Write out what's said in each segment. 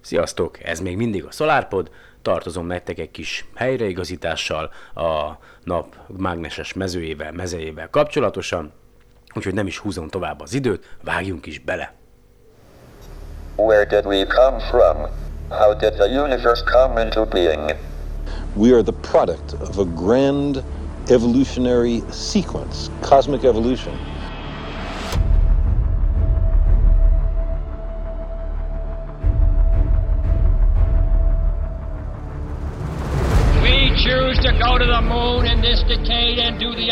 Sziasztok! Ez még mindig a SolarPod. Tartozom nektek egy kis helyreigazítással a nap mágneses mezőjével, mezejével kapcsolatosan. Úgyhogy nem is húzom tovább az időt, vágjunk is bele! Where did we come from? How did the universe come into being? We are the product of a grand evolutionary sequence, cosmic evolution.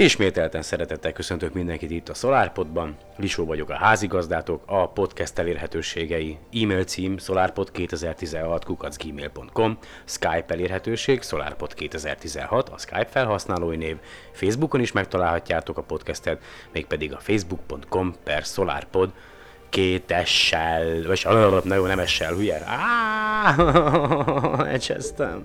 Ismételten szeretettel köszöntök mindenkit itt a SolarPodban. Lisó vagyok a házigazdátok, a podcast elérhetőségei e-mail cím solarpod2016 kukacgmail.com, Skype elérhetőség solarpod2016 a Skype felhasználói név, Facebookon is megtalálhatjátok a podcastet, mégpedig a facebook.com per solarpod két essel, vagy na jó, nem essel, hülye. Áááá, elcsesztem.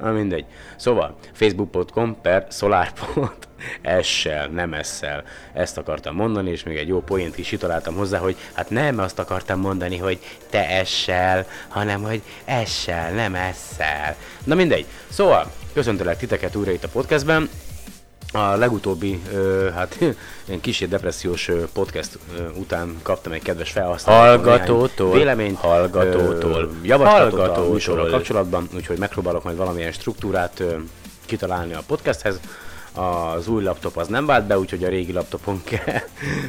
Na mindegy. Szóval, facebook.com per solarpod essel, nem essel. Ezt akartam mondani, és még egy jó poént is kitaláltam hozzá, hogy hát nem azt akartam mondani, hogy te essel, hanem hogy essel, nem essel. Na mindegy. Szóval, köszöntelek titeket újra itt a podcastben. A legutóbbi, ö, hát ilyen kicsit depressziós podcast ö, után kaptam egy kedves felhasználótól Hallgatótól. véleményt, Hallgatótól. ö, javaslatot a Hallgatótól. műsorral kapcsolatban, úgyhogy megpróbálok majd valamilyen struktúrát ö, kitalálni a podcasthez. Az új laptop az nem vált be, úgyhogy a régi laptopon kell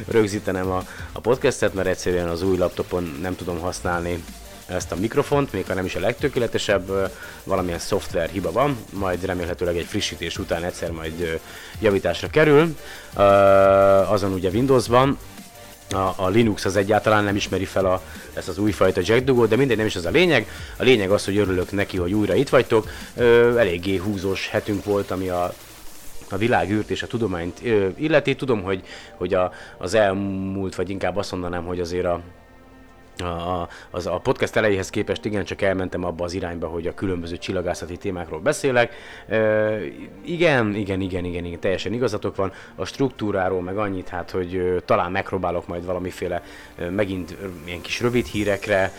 rögzítenem a, a podcastet, mert egyszerűen az új laptopon nem tudom használni ezt a mikrofont, még ha nem is a legtökéletesebb, valamilyen szoftver hiba van, majd remélhetőleg egy frissítés után egyszer majd javításra kerül. Azon ugye Windows van, a, Linux az egyáltalán nem ismeri fel a, ezt az újfajta jack dugót, de mindegy, nem is az a lényeg. A lényeg az, hogy örülök neki, hogy újra itt vagytok. Ö, eléggé húzós hetünk volt, ami a a világűrt és a tudományt illeti. Tudom, hogy, hogy a, az elmúlt, vagy inkább azt mondanám, hogy azért a, a, az, a podcast elejéhez képest igen, csak elmentem abba az irányba, hogy a különböző csillagászati témákról beszélek. E, igen, igen, igen, igen, igen, teljesen igazatok van. A struktúráról meg annyit, hát, hogy talán megpróbálok majd valamiféle megint ilyen kis rövid hírekre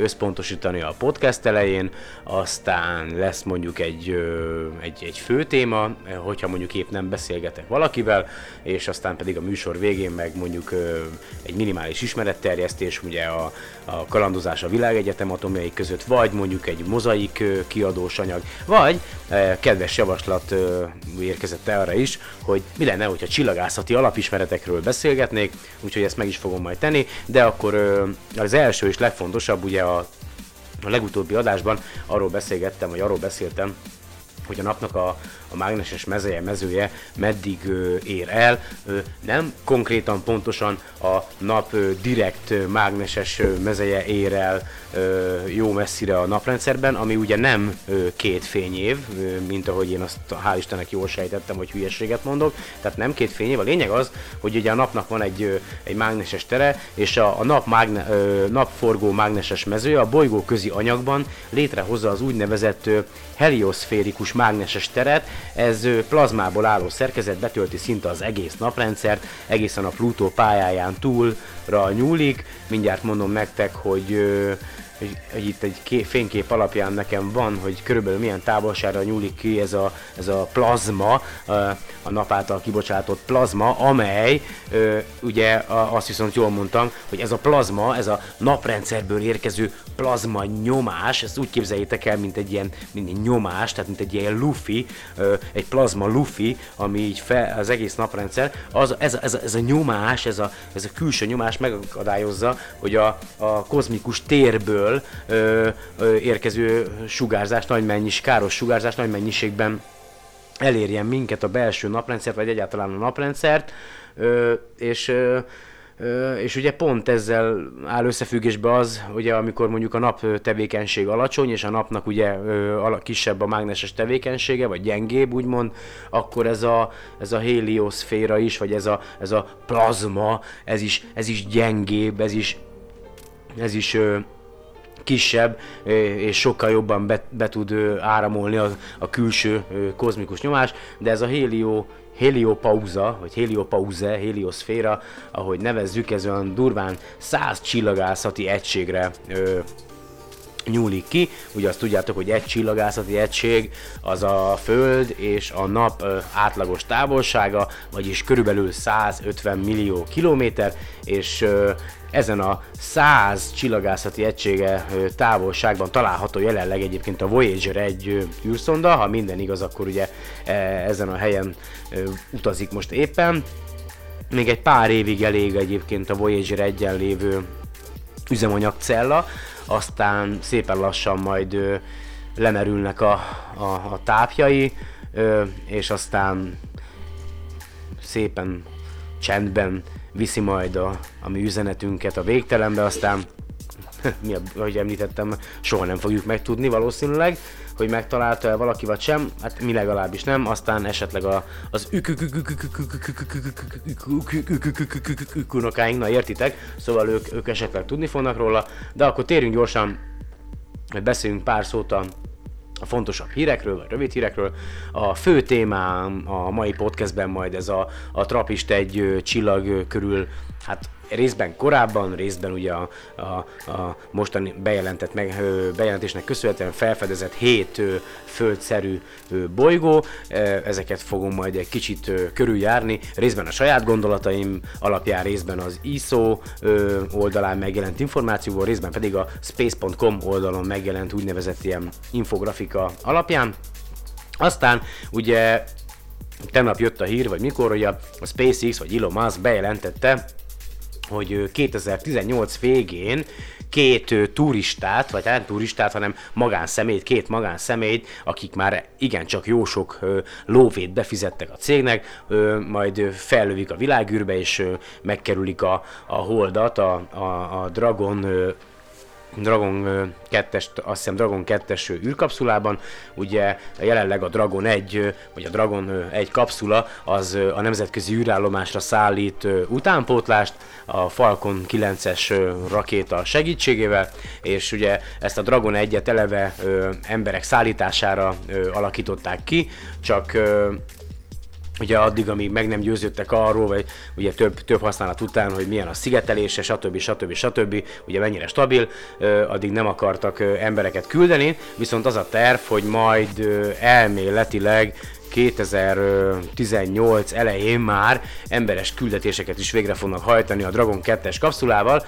összpontosítani a podcast elején, aztán lesz mondjuk egy, egy, egy fő téma, hogyha mondjuk épp nem beszélgetek valakivel, és aztán pedig a műsor végén meg mondjuk egy minimális ismeretterjesztés, ugye a, a kalandozás a világegyetem atomjai között, vagy mondjuk egy mozaik kiadós anyag, vagy kedves javaslat érkezett arra is, hogy mi lenne, hogyha csillagászati alapismeretekről beszélgetnék, úgyhogy ezt meg is fogom majd tenni, de akkor az első és legfontosabb ugye a a legutóbbi adásban arról beszélgettem, vagy arról beszéltem, hogy a napnak a, a mágneses mezeje, mezője meddig ér el. Nem konkrétan pontosan a nap direkt mágneses ö, mezeje ér el jó messzire a naprendszerben, ami ugye nem két fényév, mint ahogy én azt hál' Istennek jól sejtettem, hogy hülyeséget mondok. Tehát nem két fényév. A lényeg az, hogy ugye a napnak van egy, egy mágneses tere, és a, a nap mágne, napforgó mágneses mezője a bolygó közi anyagban létrehozza az úgynevezett helioszférikus mágneses teret. Ez plazmából álló szerkezet betölti szinte az egész naprendszert, egészen a Plutó pályáján túlra nyúlik. Mindjárt mondom nektek, hogy ö, hogy, itt egy ké, fénykép alapján nekem van, hogy körülbelül milyen távolságra nyúlik ki ez a, ez a plazma, a nap által kibocsátott plazma, amely, ugye azt viszont jól mondtam, hogy ez a plazma, ez a naprendszerből érkező plazma nyomás, ezt úgy képzeljétek el, mint egy ilyen, mint egy nyomás, tehát mint egy ilyen lufi, egy plazma lufi, ami így fel, az egész naprendszer, az, ez, ez, ez, a nyomás, ez a, ez a külső nyomás megakadályozza, hogy a, a kozmikus térből ö, ö, érkező sugárzás, nagy mennyis, káros sugárzás nagy mennyiségben elérjen minket a belső naprendszert, vagy egyáltalán a naprendszert, ö, és ö, és ugye pont ezzel áll összefüggésbe az, ugye amikor mondjuk a nap tevékenység alacsony, és a napnak ugye kisebb a mágneses tevékenysége, vagy gyengébb úgymond, akkor ez a, ez a helioszféra is, vagy ez a, ez a plazma, ez is, ez is gyengébb, ez is, ez is kisebb, és sokkal jobban be, be tud áramolni a, a külső kozmikus nyomás, de ez a hélio heliopauza, vagy heliopauze, helioszféra, ahogy nevezzük, ez olyan durván 100 csillagászati egységre ö, nyúlik ki. Ugye azt tudjátok, hogy egy csillagászati egység az a Föld és a Nap átlagos távolsága, vagyis körülbelül 150 millió kilométer, és ezen a 100 csillagászati egysége távolságban található jelenleg egyébként a Voyager 1 űrszonda, ha minden igaz, akkor ugye e, ezen a helyen utazik most éppen. Még egy pár évig elég egyébként a Voyager 1 lévő üzemanyagcella, aztán szépen lassan majd lemerülnek a, a, a tápjai, és aztán szépen csendben viszi majd a, a mi üzenetünket a végtelenbe, aztán mi, ahogy említettem, soha nem fogjuk megtudni valószínűleg, hogy megtalálta el valaki vagy sem, hát mi legalábbis nem, aztán esetleg a, az unokáink, na értitek, szóval ők, ők esetleg tudni fognak róla, de akkor térjünk gyorsan, beszéljünk pár szót a a fontosabb hírekről, vagy rövid hírekről. A fő témám a mai podcastben majd ez a, a Trapist egy csillag körül, hát részben korábban, részben ugye a, a, a mostani bejelentett meg, bejelentésnek köszönhetően felfedezett hét földszerű bolygó. Ezeket fogom majd egy kicsit körüljárni, részben a saját gondolataim alapján, részben az ISO oldalán megjelent információból, részben pedig a space.com oldalon megjelent úgynevezett ilyen infografika alapján. Aztán ugye tegnap jött a hír, vagy mikor, hogy a SpaceX vagy Elon Musk bejelentette, hogy 2018 végén két turistát, vagy nem turistát, hanem magánszemélyt, két magánszemélyt, akik már igencsak jó sok lóvét befizettek a cégnek, majd fellövik a világűrbe, és megkerülik a, a holdat, a, a, a Dragon Dragon 2-es, azt hiszem Dragon 2-es űrkapszulában, ugye jelenleg a Dragon 1, vagy a Dragon 1 kapszula az a nemzetközi űrállomásra szállít utánpótlást, a Falcon 9-es rakéta segítségével, és ugye ezt a Dragon 1-et eleve emberek szállítására alakították ki, csak ugye addig, amíg meg nem győződtek arról, vagy ugye több, több használat után, hogy milyen a szigetelése, stb. stb. stb. ugye mennyire stabil, addig nem akartak embereket küldeni, viszont az a terv, hogy majd elméletileg 2018 elején már emberes küldetéseket is végre fognak hajtani a Dragon 2-es kapszulával.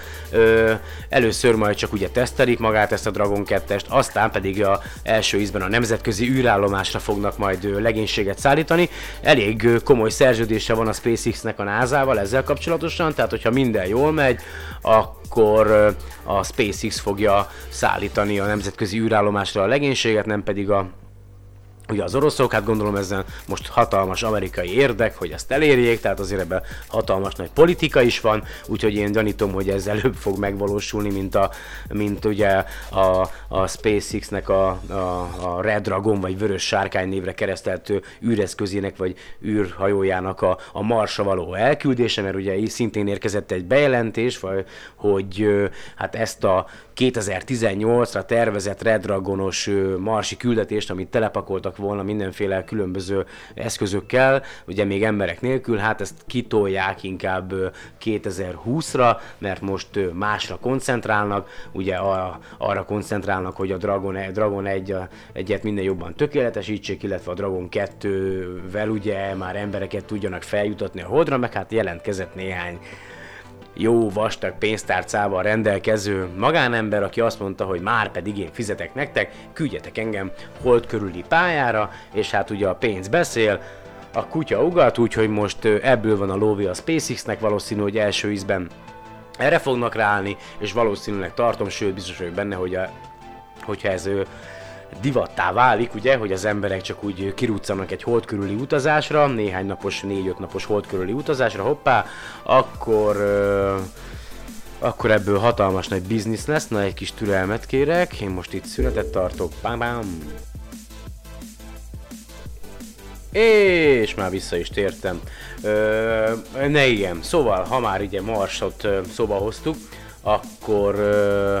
Először majd csak ugye tesztelik magát ezt a Dragon 2-est, aztán pedig a első ízben a nemzetközi űrállomásra fognak majd legénységet szállítani. Elég komoly szerződése van a SpaceX-nek a NASA-val ezzel kapcsolatosan, tehát hogyha minden jól megy, akkor a SpaceX fogja szállítani a nemzetközi űrállomásra a legénységet, nem pedig a Ugye az oroszok, hát gondolom ezzel most hatalmas amerikai érdek, hogy ezt elérjék, tehát azért ebben hatalmas nagy politika is van, úgyhogy én gyanítom, hogy ez előbb fog megvalósulni, mint, a, mint ugye a, a SpaceX-nek a, a, a Red Dragon vagy Vörös Sárkány névre kereszteltő űreszközének vagy űrhajójának a, a Marsra való elküldése, mert ugye szintén érkezett egy bejelentés, vagy, hogy hát ezt a 2018-ra tervezett Red Dragonos marsi küldetést, amit telepakoltak volna mindenféle különböző eszközökkel, ugye még emberek nélkül, hát ezt kitolják inkább ö, 2020-ra, mert most másra koncentrálnak, ugye arra, arra koncentrálnak, hogy a Dragon, Dragon 1 a, egyet minden jobban tökéletesítsék, illetve a Dragon 2-vel ugye már embereket tudjanak feljutatni a Holdra, meg hát jelentkezett néhány jó vastag pénztárcával rendelkező magánember, aki azt mondta, hogy már pedig én fizetek nektek, küldjetek engem hold körüli pályára, és hát ugye a pénz beszél, a kutya ugat, úgyhogy most ebből van a lóvé a SpaceX-nek, valószínű, hogy első ízben erre fognak ráállni, és valószínűleg tartom, sőt biztos vagyok benne, hogy a, hogyha ez ö, divattá válik, ugye, hogy az emberek csak úgy kiruccanak egy hold körüli utazásra, néhány napos, négy-öt napos hold körüli utazásra, hoppá, akkor akkor ebből hatalmas nagy biznisz lesz, na egy kis türelmet kérek, én most itt szünetet tartok, bám bám. És már vissza is tértem. Ö, ne igen, szóval, ha már ugye Marsot szóba hoztuk, akkor ö,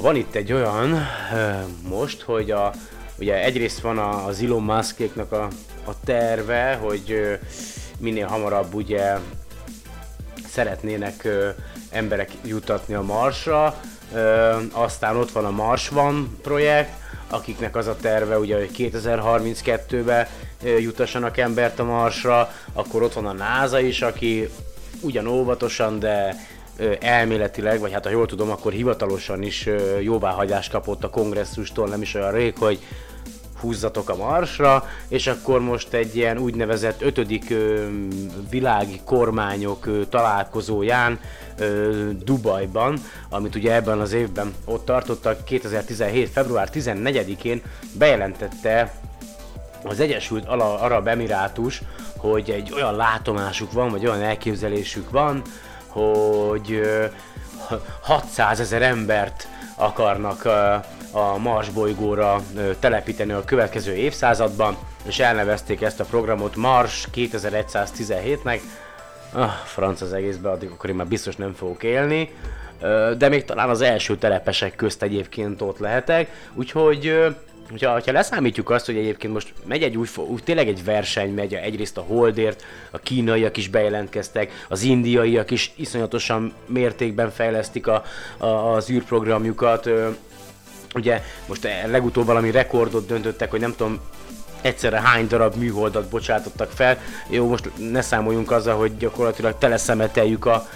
van itt egy olyan most, hogy a, ugye egyrészt van az Elon Muskéknak a, a terve, hogy minél hamarabb ugye szeretnének emberek jutatni a Marsra, aztán ott van a Mars Van projekt, akiknek az a terve ugye, hogy 2032-be ö, jutassanak embert a Marsra, akkor ott van a NASA is, aki ugyan óvatosan, de elméletileg, vagy hát ha jól tudom, akkor hivatalosan is jóváhagyást kapott a kongresszustól, nem is olyan rég, hogy húzzatok a Marsra, és akkor most egy ilyen úgynevezett ötödik világi kormányok találkozóján ö, Dubajban, amit ugye ebben az évben ott tartottak, 2017. február 14-én bejelentette az Egyesült Arab Emirátus, hogy egy olyan látomásuk van, vagy olyan elképzelésük van, hogy ö, 600 ezer embert akarnak a Mars bolygóra telepíteni a következő évszázadban, és elnevezték ezt a programot Mars 2117-nek. Ah, franc az egészben, addig akkor én már biztos nem fogok élni. De még talán az első telepesek közt egyébként ott lehetek, úgyhogy Hogyha, hogyha leszámítjuk azt, hogy egyébként most megy egy fo- úgy tényleg egy verseny megy, egyrészt a Holdért, a kínaiak is bejelentkeztek, az indiaiak is iszonyatosan mértékben fejlesztik a, a, az űrprogramjukat. Ugye most eh, legutóbb valami rekordot döntöttek, hogy nem tudom, egyszerre hány darab műholdat bocsátottak fel. Jó, most ne számoljunk azzal, hogy gyakorlatilag teleszemeteljük a,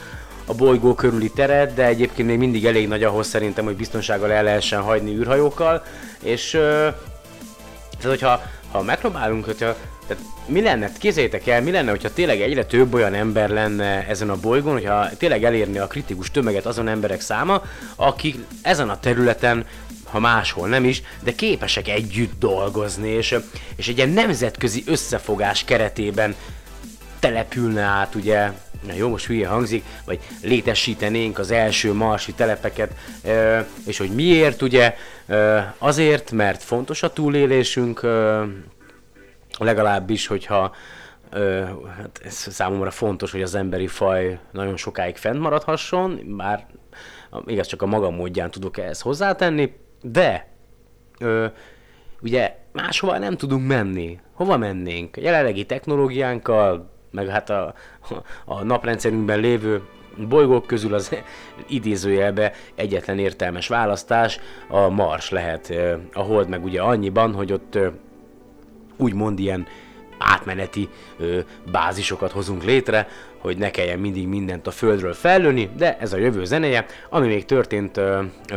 a bolygó körüli teret, de egyébként még mindig elég nagy ahhoz szerintem, hogy biztonsággal el lehessen hagyni űrhajókkal, és tehát hogyha ha megpróbálunk, hogyha tehát mi lenne, képzeljétek el, mi lenne, hogyha tényleg egyre több olyan ember lenne ezen a bolygón, hogyha tényleg elérni a kritikus tömeget azon emberek száma, akik ezen a területen ha máshol nem is, de képesek együtt dolgozni, és, és egy ilyen nemzetközi összefogás keretében települne át, ugye, na jó, most hülye hangzik, vagy létesítenénk az első marsi telepeket, és hogy miért, ugye, azért, mert fontos a túlélésünk, legalábbis, hogyha hát ez számomra fontos, hogy az emberi faj nagyon sokáig fennmaradhasson, bár igaz csak a maga módján tudok ehhez hozzátenni, de ugye máshova nem tudunk menni. Hova mennénk? A jelenlegi technológiánkkal, meg hát a, a naprendszerünkben lévő bolygók közül az idézőjelbe egyetlen értelmes választás a Mars lehet. A Hold meg ugye annyiban, hogy ott úgymond ilyen átmeneti bázisokat hozunk létre, hogy ne kelljen mindig mindent a földről fellőni, de ez a jövő zenéje. Ami még történt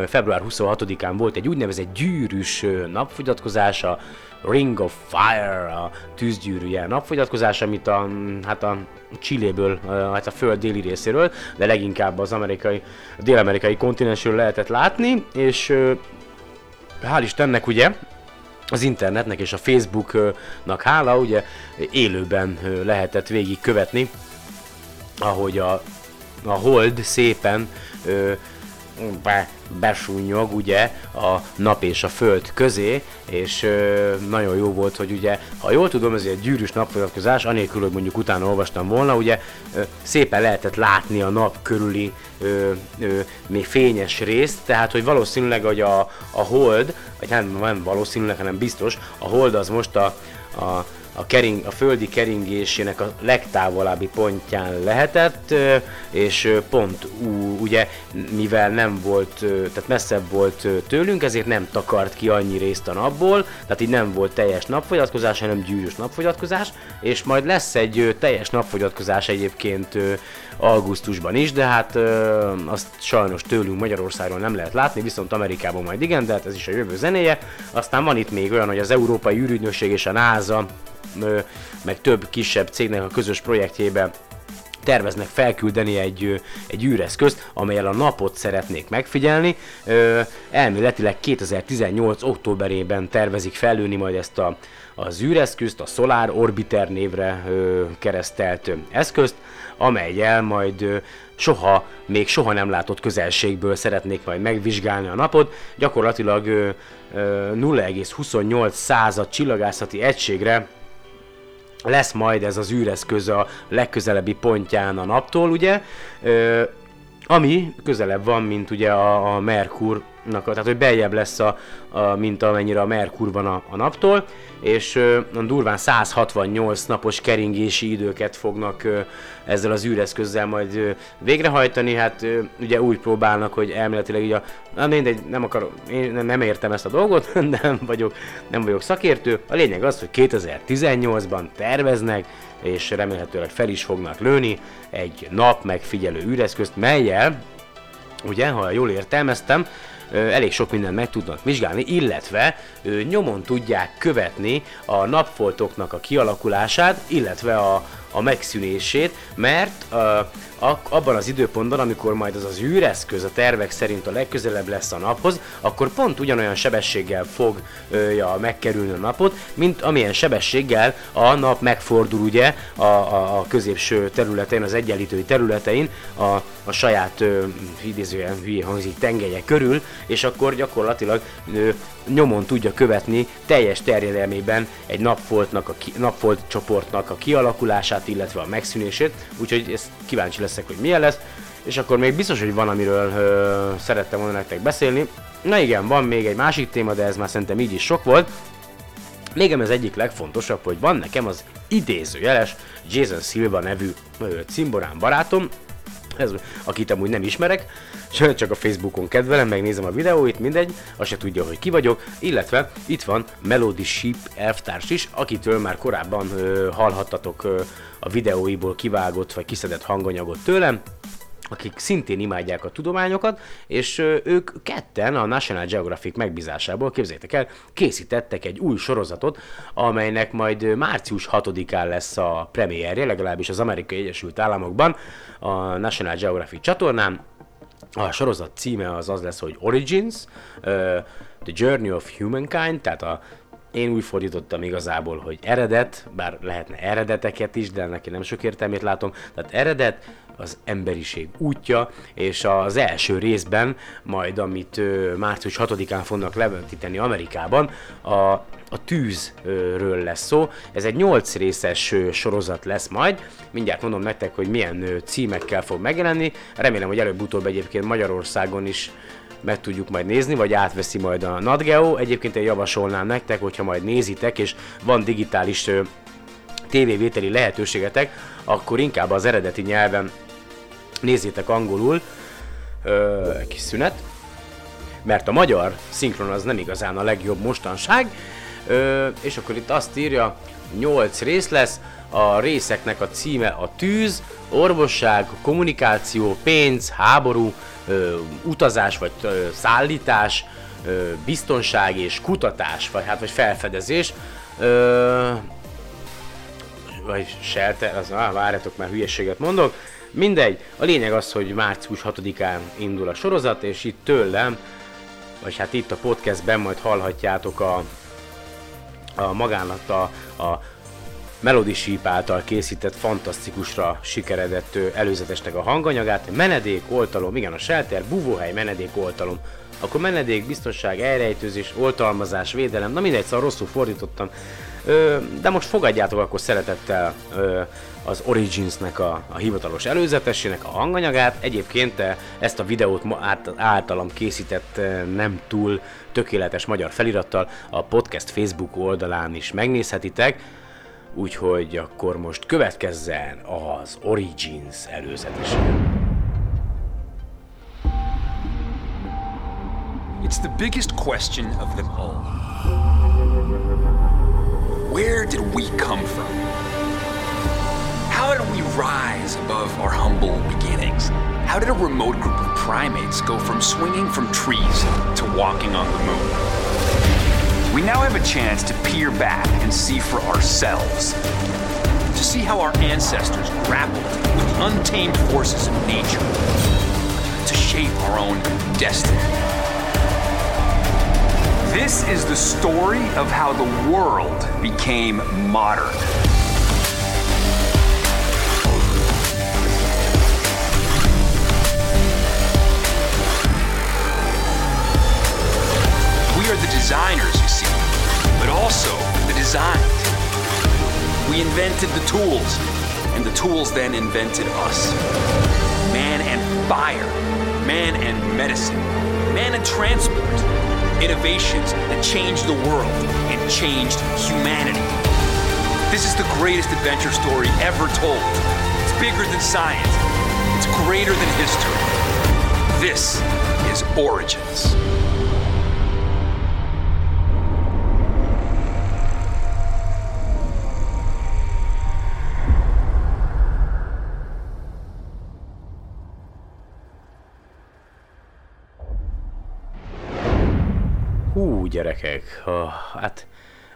február 26-án volt egy úgynevezett gyűrűs ö, napfogyatkozás, a Ring of Fire, a tűzgyűrűje napfogyatkozás, amit a, hát a Chiléből, ö, hát a föld déli részéről, de leginkább az amerikai, dél-amerikai kontinensről lehetett látni, és hál' Istennek ugye, az internetnek és a Facebooknak hála, ugye élőben lehetett végig követni, ahogy a, a hold szépen ö, be besúnyog ugye a nap és a föld közé, és ö, nagyon jó volt, hogy ugye, ha jól tudom, ez egy gyűrűs napfogyatkozás, anélkül, hogy mondjuk utána olvastam volna, ugye ö, szépen lehetett látni a nap körüli ö, ö, még fényes részt, tehát hogy valószínűleg, hogy a, a hold, vagy nem, nem valószínűleg, hanem biztos, a hold az most a, a a, kering, a földi keringésének a legtávolabbi pontján lehetett, és pont ú, ugye, mivel nem volt, tehát messzebb volt tőlünk, ezért nem takart ki annyi részt a napból, tehát így nem volt teljes napfogyatkozás, hanem gyűrűs napfogyatkozás, és majd lesz egy teljes napfogyatkozás egyébként augusztusban is, de hát ö, azt sajnos tőlünk Magyarországon nem lehet látni, viszont Amerikában majd igen, de hát ez is a jövő zenéje. Aztán van itt még olyan, hogy az Európai űrügynökség és a NASA ö, meg több kisebb cégnek a közös projektjébe terveznek felküldeni egy, egy űreszközt, amelyel a napot szeretnék megfigyelni. Ö, elméletileg 2018. októberében tervezik felülni majd ezt a, az űreszközt, a Solar Orbiter névre ö, keresztelt eszközt, amelyel majd soha, még soha nem látott közelségből szeretnék majd megvizsgálni a napot. Gyakorlatilag ö, ö, 0,28 század csillagászati egységre lesz majd ez az űreszköz a legközelebbi pontján a naptól, ugye, ami közelebb van, mint ugye a, a Merkurnak, tehát hogy beljebb lesz, a, a, mint amennyire a Merkur van a, a naptól, és ö, durván 168 napos keringési időket fognak ö, ezzel az űreszközzel majd ö, végrehajtani, hát ö, ugye úgy próbálnak, hogy elméletileg ugye, a, na mindegy, nem akarom, én nem, értem ezt a dolgot, nem vagyok, nem vagyok szakértő, a lényeg az, hogy 2018-ban terveznek, és remélhetőleg fel is fognak lőni egy nap megfigyelő űreszközt, melyel, ugye, ha jól értelmeztem, elég sok mindent meg tudnak vizsgálni, illetve nyomon tudják követni a napfoltoknak a kialakulását, illetve a, a megszűnését, mert a, abban az időpontban, amikor majd az az űreszköz a tervek szerint a legközelebb lesz a naphoz, akkor pont ugyanolyan sebességgel fogja megkerülni a napot, mint amilyen sebességgel a nap megfordul ugye a, a, a középső területein, az egyenlítői területein a, a saját ö, idézően hülye hangzik tengelye körül, és akkor gyakorlatilag ö, nyomon tudja követni teljes terjedelmében egy napfoltnak, a ki, napfolt csoportnak a kialakulását, illetve a megszűnését, úgyhogy ezt kíváncsi leszek, hogy milyen lesz, és akkor még biztos, hogy van, amiről ö, szerettem volna nektek beszélni. Na igen, van még egy másik téma, de ez már szerintem így is sok volt. Még az egyik legfontosabb, hogy van nekem az idézőjeles Jason Silva nevű ö, cimborán barátom, ez, akit amúgy nem ismerek, csak a Facebookon kedvelem, megnézem a videóit, mindegy, azt se tudja, hogy ki vagyok, illetve itt van Melody Sheep elvtárs is, akitől már korábban ö, hallhattatok ö, a videóiból kivágott vagy kiszedett hanganyagot tőlem, akik szintén imádják a tudományokat, és ők ketten a National Geographic megbízásából, képzeljétek el, készítettek egy új sorozatot, amelynek majd március 6-án lesz a premierje, legalábbis az Amerikai Egyesült Államokban, a National Geographic csatornán. A sorozat címe az az lesz, hogy Origins, The Journey of Humankind, tehát a én úgy fordítottam igazából, hogy eredet, bár lehetne eredeteket is, de én nem sok értelmét látom. Tehát eredet, az emberiség útja, és az első részben, majd amit március 6-án fognak levetíteni Amerikában, a, a tűzről lesz szó. Ez egy 8 részes sorozat lesz majd. Mindjárt mondom nektek, hogy milyen címekkel fog megjelenni. Remélem, hogy előbb-utóbb egyébként Magyarországon is meg tudjuk majd nézni, vagy átveszi majd a NatGeo. Egyébként én javasolnám nektek, hogyha majd nézitek, és van digitális tévévételi lehetőségetek, akkor inkább az eredeti nyelven nézzétek angolul, ö, kis szünet, mert a magyar szinkron az nem igazán a legjobb mostanság, ö, és akkor itt azt írja, 8 rész lesz, a részeknek a címe a tűz, orvosság, kommunikáció, pénz, háború, ö, utazás vagy ö, szállítás, ö, biztonság és kutatás, vagy hát vagy felfedezés. Ö, vagy shelter, az, ah, várjatok már hülyeséget mondok. Mindegy, a lényeg az, hogy március 6-án indul a sorozat, és itt tőlem, vagy hát itt a podcastben majd hallhatjátok a, a magának a, a Melody Sheep által készített fantasztikusra sikeredett előzetesnek a hanganyagát. Menedék, oltalom, igen, a shelter, buvóhely, menedék, oltalom. Akkor menedék, biztonság, elrejtőzés, oltalmazás, védelem, na mindegy, szóval rosszul fordítottam. Ö, de most fogadjátok akkor szeretettel ö, az Originsnek a, a hivatalos előzetesének a hanganyagát. Egyébként eh, ezt a videót át, általam készített eh, nem túl tökéletes magyar felirattal a podcast Facebook oldalán is megnézhetitek. Úgyhogy akkor most következzen az Origins előzetese. It's the biggest question of them all. Where did we come from? How did we rise above our humble beginnings? How did a remote group of primates go from swinging from trees to walking on the moon? We now have a chance to peer back and see for ourselves. To see how our ancestors grappled with the untamed forces of nature. To shape our own destiny. This is the story of how the world became modern. We are the designers, you see, but also the designed. We invented the tools, and the tools then invented us. Man and fire, man and medicine, man and transport. Innovations that changed the world and changed humanity. This is the greatest adventure story ever told. It's bigger than science, it's greater than history. This is Origins. Gyerekek, ha, hát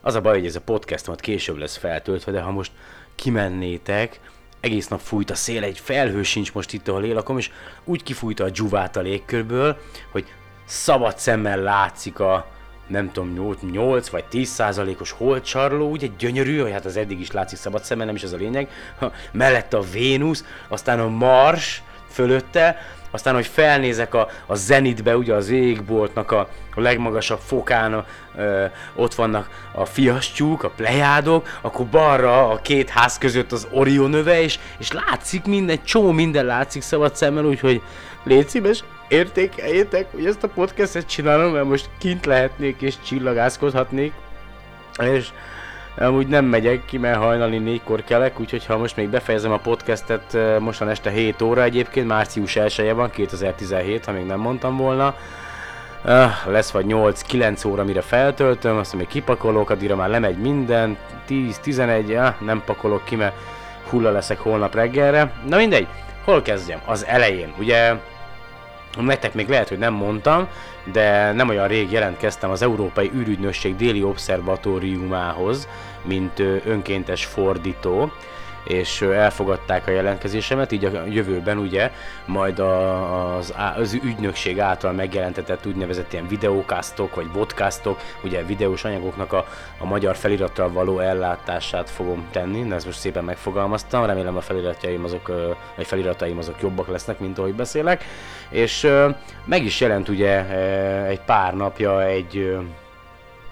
az a baj, hogy ez a podcast majd később lesz feltöltve, de ha most kimennétek, egész nap fújt a szél, egy felhő sincs most itt, ahol élakom, és úgy kifújta a dzsuvát a légkörből, hogy szabad szemmel látszik a nem tudom, 8, 8 vagy 10 százalékos holdcsarló, ugye gyönyörű, hogy hát az eddig is látszik szabad szemmel, nem is ez a lényeg. Mellette a Vénusz, aztán a Mars fölötte, aztán, hogy felnézek a, a zenitbe, ugye az égboltnak a, a legmagasabb fokán, ö, ott vannak a fiastyúk, a plejádok, akkor balra a két ház között az Orion öve, és, és látszik minden, csomó minden látszik szabad szemmel, úgyhogy légy szíves, értékeljétek, hogy ezt a podcastet csinálom, mert most kint lehetnék és csillagászkodhatnék, és Amúgy nem megyek ki, mert hajnali négykor kelek, úgyhogy ha most még befejezem a podcastet mostan este 7 óra egyébként, március 1 van, 2017, ha még nem mondtam volna. Uh, lesz vagy 8-9 óra, mire feltöltöm, aztán még kipakolok, addigra már lemegy minden, 10-11, ah, nem pakolok ki, mert hulla leszek holnap reggelre. Na mindegy, hol kezdjem? Az elején, ugye Nektek még lehet, hogy nem mondtam, de nem olyan rég jelentkeztem az Európai űrügynökség déli obszervatóriumához, mint önkéntes fordító, és elfogadták a jelentkezésemet, így a jövőben ugye majd a, az, az ügynökség által megjelentetett úgynevezett ilyen videókáztok, vagy podcastok, ugye videós anyagoknak a, a magyar felirattal való ellátását fogom tenni, ezt most szépen megfogalmaztam, remélem a feliratjaim azok, vagy felirataim azok jobbak lesznek, mint ahogy beszélek, és meg is jelent ugye egy pár napja egy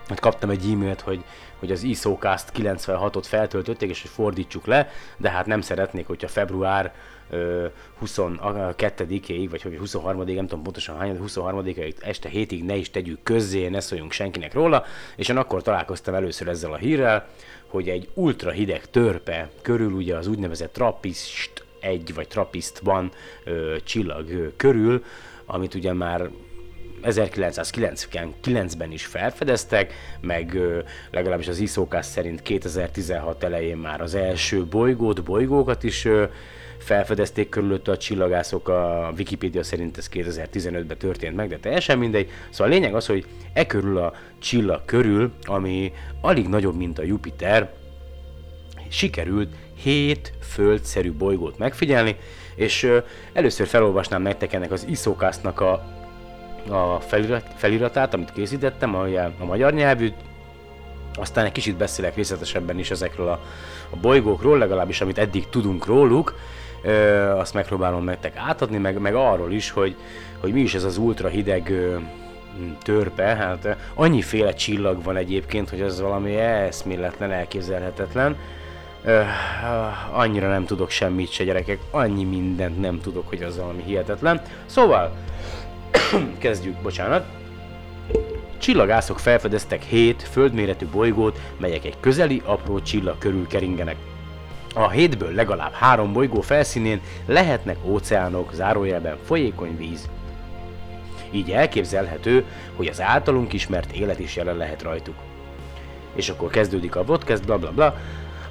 hát kaptam egy e-mailt, hogy, hogy az ISOcast 96-ot feltöltötték, és hogy fordítsuk le, de hát nem szeretnék, hogyha február ö, 22-ig, vagy hogy 23-ig, nem tudom pontosan hány, de 23-ig, este hétig ne is tegyük közzé, ne szóljunk senkinek róla, és én akkor találkoztam először ezzel a hírrel, hogy egy ultra hideg törpe körül ugye az úgynevezett trappist egy vagy trapistban ö, csillag körül, amit ugye már 1999-ben is felfedeztek, meg legalábbis az ISOCAST szerint 2016 elején már az első bolygót, bolygókat is felfedezték körülötte a csillagászok, a Wikipedia szerint ez 2015-ben történt meg, de teljesen mindegy. Szóval a lényeg az, hogy e körül a csillag körül, ami alig nagyobb, mint a Jupiter, sikerült 7 földszerű bolygót megfigyelni, és először felolvasnám nektek ennek az ISOCAST-nak a, a felirat, feliratát, amit készítettem, a, a magyar nyelvű, Aztán egy kicsit beszélek részletesebben is ezekről a, a bolygókról, legalábbis amit eddig tudunk róluk. Ö, azt megpróbálom nektek átadni, meg, meg arról is, hogy, hogy mi is ez az ultra hideg törpe. Hát annyiféle csillag van egyébként, hogy ez valami eszméletlen, elképzelhetetlen. Ö, annyira nem tudok semmit se gyerekek, annyi mindent nem tudok, hogy az valami hihetetlen. Szóval, kezdjük, bocsánat. Csillagászok felfedeztek 7 földméretű bolygót, melyek egy közeli, apró csillag körül keringenek. A hétből legalább három bolygó felszínén lehetnek óceánok, zárójelben folyékony víz. Így elképzelhető, hogy az általunk ismert élet is jelen lehet rajtuk. És akkor kezdődik a podcast, bla bla bla.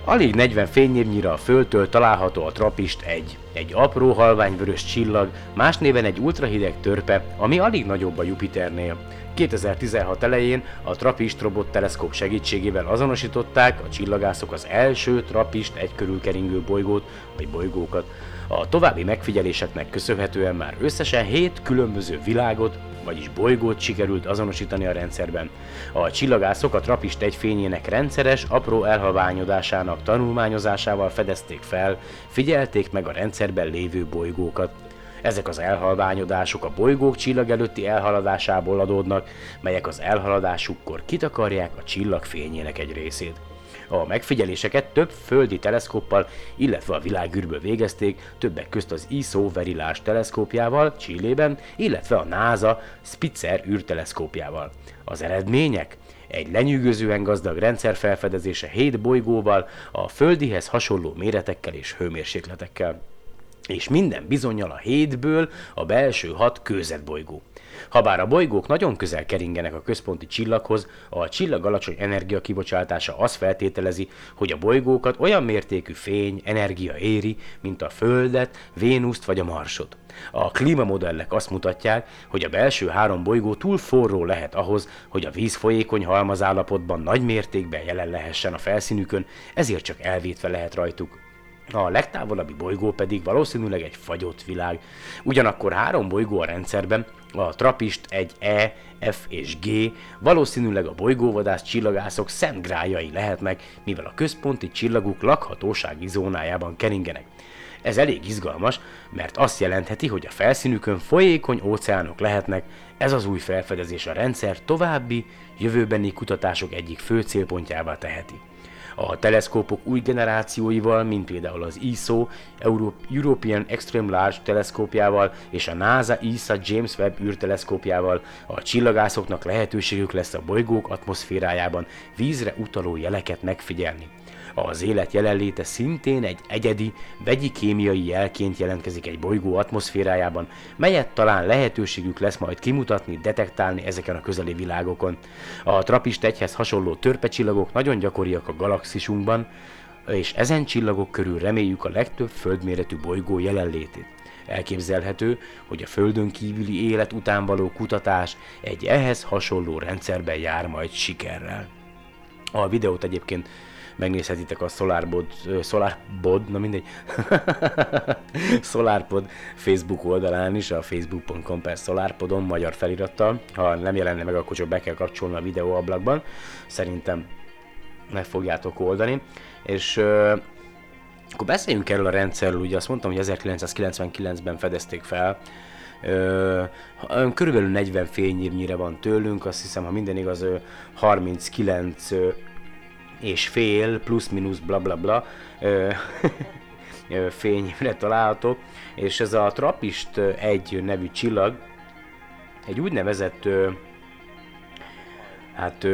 Alig 40 fényévnyire a Földtől található a Trapist 1, egy apró halványvörös csillag, más néven egy ultrahideg törpe, ami alig nagyobb a Jupiternél. 2016 elején a Trappist robot teleszkóp segítségével azonosították a csillagászok az első Trappist egy körülkeringő bolygót vagy bolygókat. A további megfigyeléseknek köszönhetően már összesen 7 különböző világot, vagyis bolygót sikerült azonosítani a rendszerben. A csillagászok a Trappist egy fényének rendszeres, apró elhalványodásának tanulmányozásával fedezték fel, figyelték meg a rendszerben lévő bolygókat. Ezek az elhalványodások a bolygók csillag előtti elhaladásából adódnak, melyek az elhaladásukkor kitakarják a csillag fényének egy részét. A megfigyeléseket több földi teleszkóppal, illetve a világűrből végezték, többek közt az ISO Verilás teleszkópjával Csillében, illetve a NASA Spitzer űrteleszkópjával. Az eredmények? Egy lenyűgözően gazdag rendszer felfedezése 7 bolygóval, a földihez hasonló méretekkel és hőmérsékletekkel és minden bizonyal a hétből a belső hat kőzetbolygó. Habár a bolygók nagyon közel keringenek a központi csillaghoz, a csillag alacsony energia kibocsátása azt feltételezi, hogy a bolygókat olyan mértékű fény, energia éri, mint a Földet, Vénuszt vagy a Marsot. A klímamodellek azt mutatják, hogy a belső három bolygó túl forró lehet ahhoz, hogy a víz folyékony halmazállapotban nagy mértékben jelen lehessen a felszínükön, ezért csak elvétve lehet rajtuk a legtávolabbi bolygó pedig valószínűleg egy fagyott világ. Ugyanakkor három bolygó a rendszerben, a Trapist egy E, F és G valószínűleg a bolygóvadász csillagászok szent grájai lehetnek, mivel a központi csillaguk lakhatósági zónájában keringenek. Ez elég izgalmas, mert azt jelentheti, hogy a felszínükön folyékony óceánok lehetnek, ez az új felfedezés a rendszer további, jövőbeni kutatások egyik fő célpontjává teheti. A teleszkópok új generációival, mint például az ISO European Extreme Large teleszkópjával és a NASA ESA James Webb űrteleszkópjával a csillagászoknak lehetőségük lesz a bolygók atmoszférájában vízre utaló jeleket megfigyelni. Az élet jelenléte szintén egy egyedi, vegyi kémiai jelként jelentkezik egy bolygó atmoszférájában, melyet talán lehetőségük lesz majd kimutatni, detektálni ezeken a közeli világokon. A Trappist egyhez hasonló törpecsillagok nagyon gyakoriak a galaxisunkban, és ezen csillagok körül reméljük a legtöbb földméretű bolygó jelenlétét. Elképzelhető, hogy a Földön kívüli élet után való kutatás egy ehhez hasonló rendszerben jár majd sikerrel. A videót egyébként megnézhetitek a SolarBod, SolarBod, na mindegy, SolarPod Facebook oldalán is, a facebook.com per SolarPodon magyar felirattal. Ha nem jelenne meg, akkor csak be kell kapcsolni a videóablakban. Szerintem meg fogjátok oldani. És akkor beszéljünk erről a rendszerről, ugye azt mondtam, hogy 1999-ben fedezték fel, körülbelül 40 fényévnyire van tőlünk, azt hiszem, ha minden igaz, 39 és fél, plusz-minusz, bla bla bla fényre található, és ez a Trappist egy nevű csillag, egy úgynevezett hát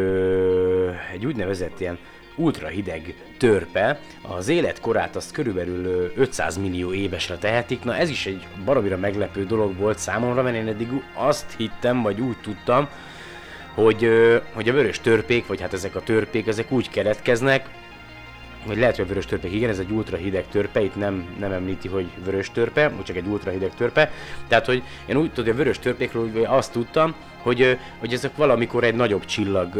egy úgynevezett ilyen ultrahideg törpe, az életkorát azt körülbelül 500 millió évesre tehetik. Na ez is egy baromira meglepő dolog volt számomra, mert én eddig azt hittem, vagy úgy tudtam, hogy, hogy a vörös törpék, vagy hát ezek a törpék, ezek úgy keretkeznek, vagy lehet, hogy a vörös törpék, igen, ez egy ultra hideg törpe, itt nem, nem említi, hogy vörös törpe, vagy csak egy ultra hideg törpe. Tehát, hogy én úgy tudom, hogy a vörös törpékről hogy azt tudtam, hogy, hogy ezek valamikor egy nagyobb csillag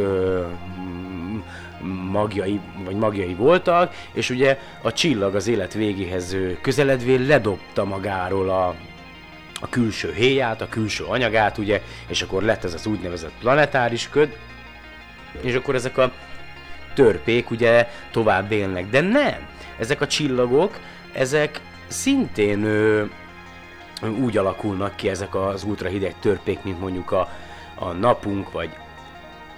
magjai, vagy magjai voltak, és ugye a csillag az élet végéhez közeledvén ledobta magáról a, a külső héját, a külső anyagát, ugye, és akkor lett ez az úgynevezett planetáris köd, és akkor ezek a törpék ugye tovább élnek, de nem. Ezek a csillagok, ezek szintén ö, úgy alakulnak ki ezek az ultrahideg törpék, mint mondjuk a, a napunk, vagy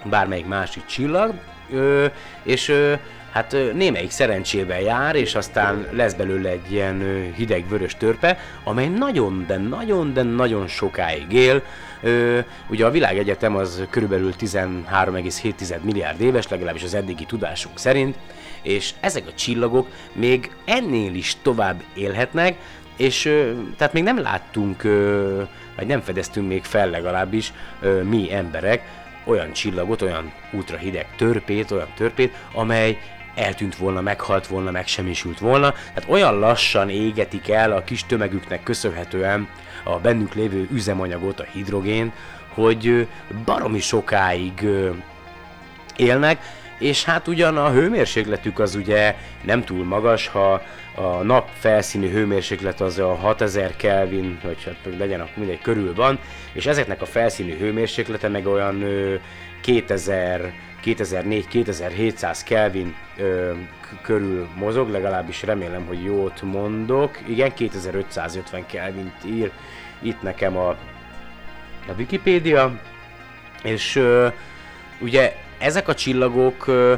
bármelyik másik csillag, ö, és ö, hát némelyik szerencsével jár, és aztán lesz belőle egy ilyen hideg vörös törpe, amely nagyon, de nagyon, de nagyon sokáig él. Ugye a világegyetem az körülbelül 13,7 milliárd éves, legalábbis az eddigi tudásunk szerint, és ezek a csillagok még ennél is tovább élhetnek, és tehát még nem láttunk, vagy nem fedeztünk még fel legalábbis mi emberek olyan csillagot, olyan ultrahideg törpét, olyan törpét, amely eltűnt volna, meghalt volna, megsemmisült volna. Tehát olyan lassan égetik el a kis tömegüknek köszönhetően a bennük lévő üzemanyagot, a hidrogén, hogy baromi sokáig élnek, és hát ugyan a hőmérsékletük az ugye nem túl magas, ha a nap felszíni hőmérséklet az a 6000 Kelvin, vagy hát legyen akkor mindegy körül van, és ezeknek a felszíni hőmérséklete meg olyan ö, 2000 2004-2700 Kelvin ö, körül mozog, legalábbis remélem, hogy jót mondok. Igen, 2550 Kelvint ír itt nekem a, a Wikipédia, és ö, ugye ezek a csillagok ö,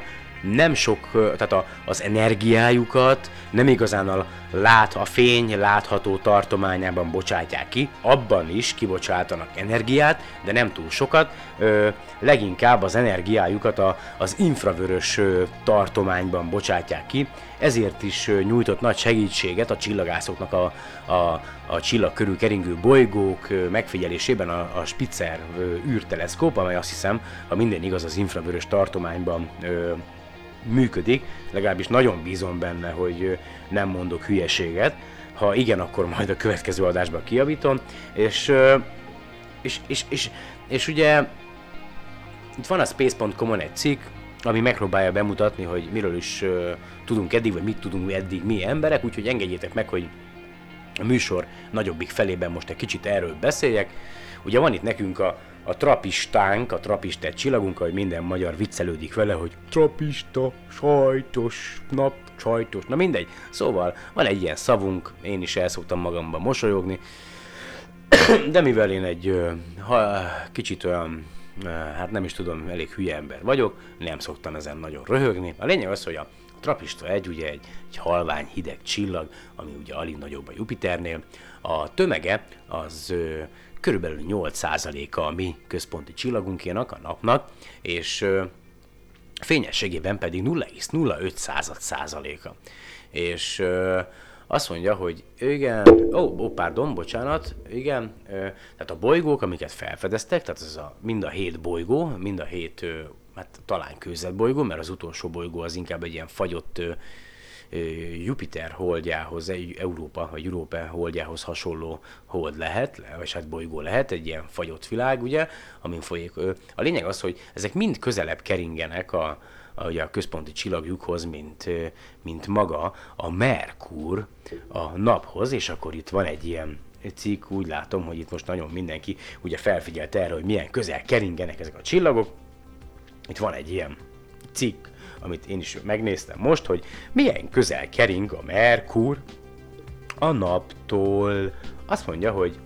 nem sok, tehát a, az energiájukat nem igazán a, lát, a fény látható tartományában bocsátják ki, abban is kibocsátanak energiát, de nem túl sokat, ö, leginkább az energiájukat a, az infravörös ö, tartományban bocsátják ki, ezért is ö, nyújtott nagy segítséget a csillagászoknak a, a, a csillag körül keringő bolygók ö, megfigyelésében a, a Spitzer ö, űrteleszkóp, amely azt hiszem, ha minden igaz, az infravörös tartományban ö, működik, legalábbis nagyon bízom benne, hogy nem mondok hülyeséget. Ha igen, akkor majd a következő adásban kiavítom. És, és, és, és, és ugye itt van a Space.com-on egy cikk, ami megpróbálja bemutatni, hogy miről is tudunk eddig, vagy mit tudunk eddig mi emberek, úgyhogy engedjétek meg, hogy a műsor nagyobbik felében most egy kicsit erről beszéljek. Ugye van itt nekünk a, a trapistánk, a trapistett csillagunk, hogy minden magyar viccelődik vele, hogy trapista, sajtos, nap, sajtos, na mindegy. Szóval van egy ilyen szavunk, én is el szoktam magamban mosolyogni, de mivel én egy ha, kicsit olyan, hát nem is tudom, elég hülye ember vagyok, nem szoktam ezen nagyon röhögni. A lényeg az, hogy a Trapista egy ugye egy, egy halvány hideg csillag, ami ugye alig nagyobb a Jupiternél. A tömege az körülbelül 8%-a a mi központi csillagunkénak, a napnak, és fényességében pedig 0,05 század százaléka. És ö, azt mondja, hogy igen, ó, ó, pardon, bocsánat, igen, ö, tehát a bolygók, amiket felfedeztek, tehát ez a, mind a hét bolygó, mind a hét, ö, hát talán kőzetbolygó, mert az utolsó bolygó az inkább egy ilyen fagyott ö, Jupiter holdjához, Európa vagy Európa holdjához hasonló hold lehet, le- vagy hát bolygó lehet, egy ilyen fagyott világ, ugye, amin folyik. A lényeg az, hogy ezek mind közelebb keringenek a, a, ugye a központi csillagjukhoz, mint, mint maga a Merkur a naphoz, és akkor itt van egy ilyen cikk, úgy látom, hogy itt most nagyon mindenki ugye felfigyelt erre, hogy milyen közel keringenek ezek a csillagok. Itt van egy ilyen cikk, amit én is megnéztem most, hogy milyen közel kering a Merkur a naptól. Azt mondja, hogy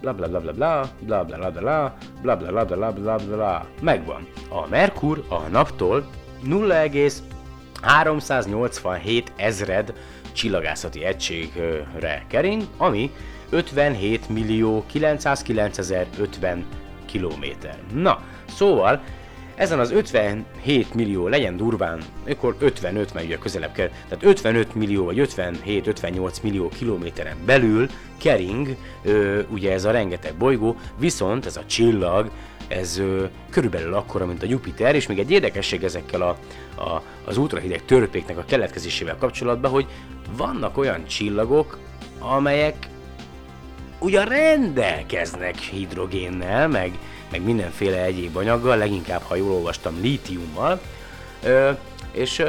bla bla bla bla bla, bla bla bla bla, bla bla bla bla bla bla bla. Megvan. A Merkur a naptól 0,387 ezred csillagászati egységre kering, ami 57 millió 909 ezer 50 kilométer. Na, szóval ezen az 57 millió, legyen durván, akkor 55, mert ugye közelebb kell, tehát 55 millió vagy 57-58 millió kilométeren belül kering ö, ugye ez a rengeteg bolygó, viszont ez a csillag, ez ö, körülbelül akkora, mint a Jupiter, és még egy érdekesség ezekkel a, a, az ultrahideg törpéknek a keletkezésével kapcsolatban, hogy vannak olyan csillagok, amelyek ugyan rendelkeznek hidrogénnel, meg, meg mindenféle egyéb anyaggal, leginkább, ha jól olvastam, lítiummal, és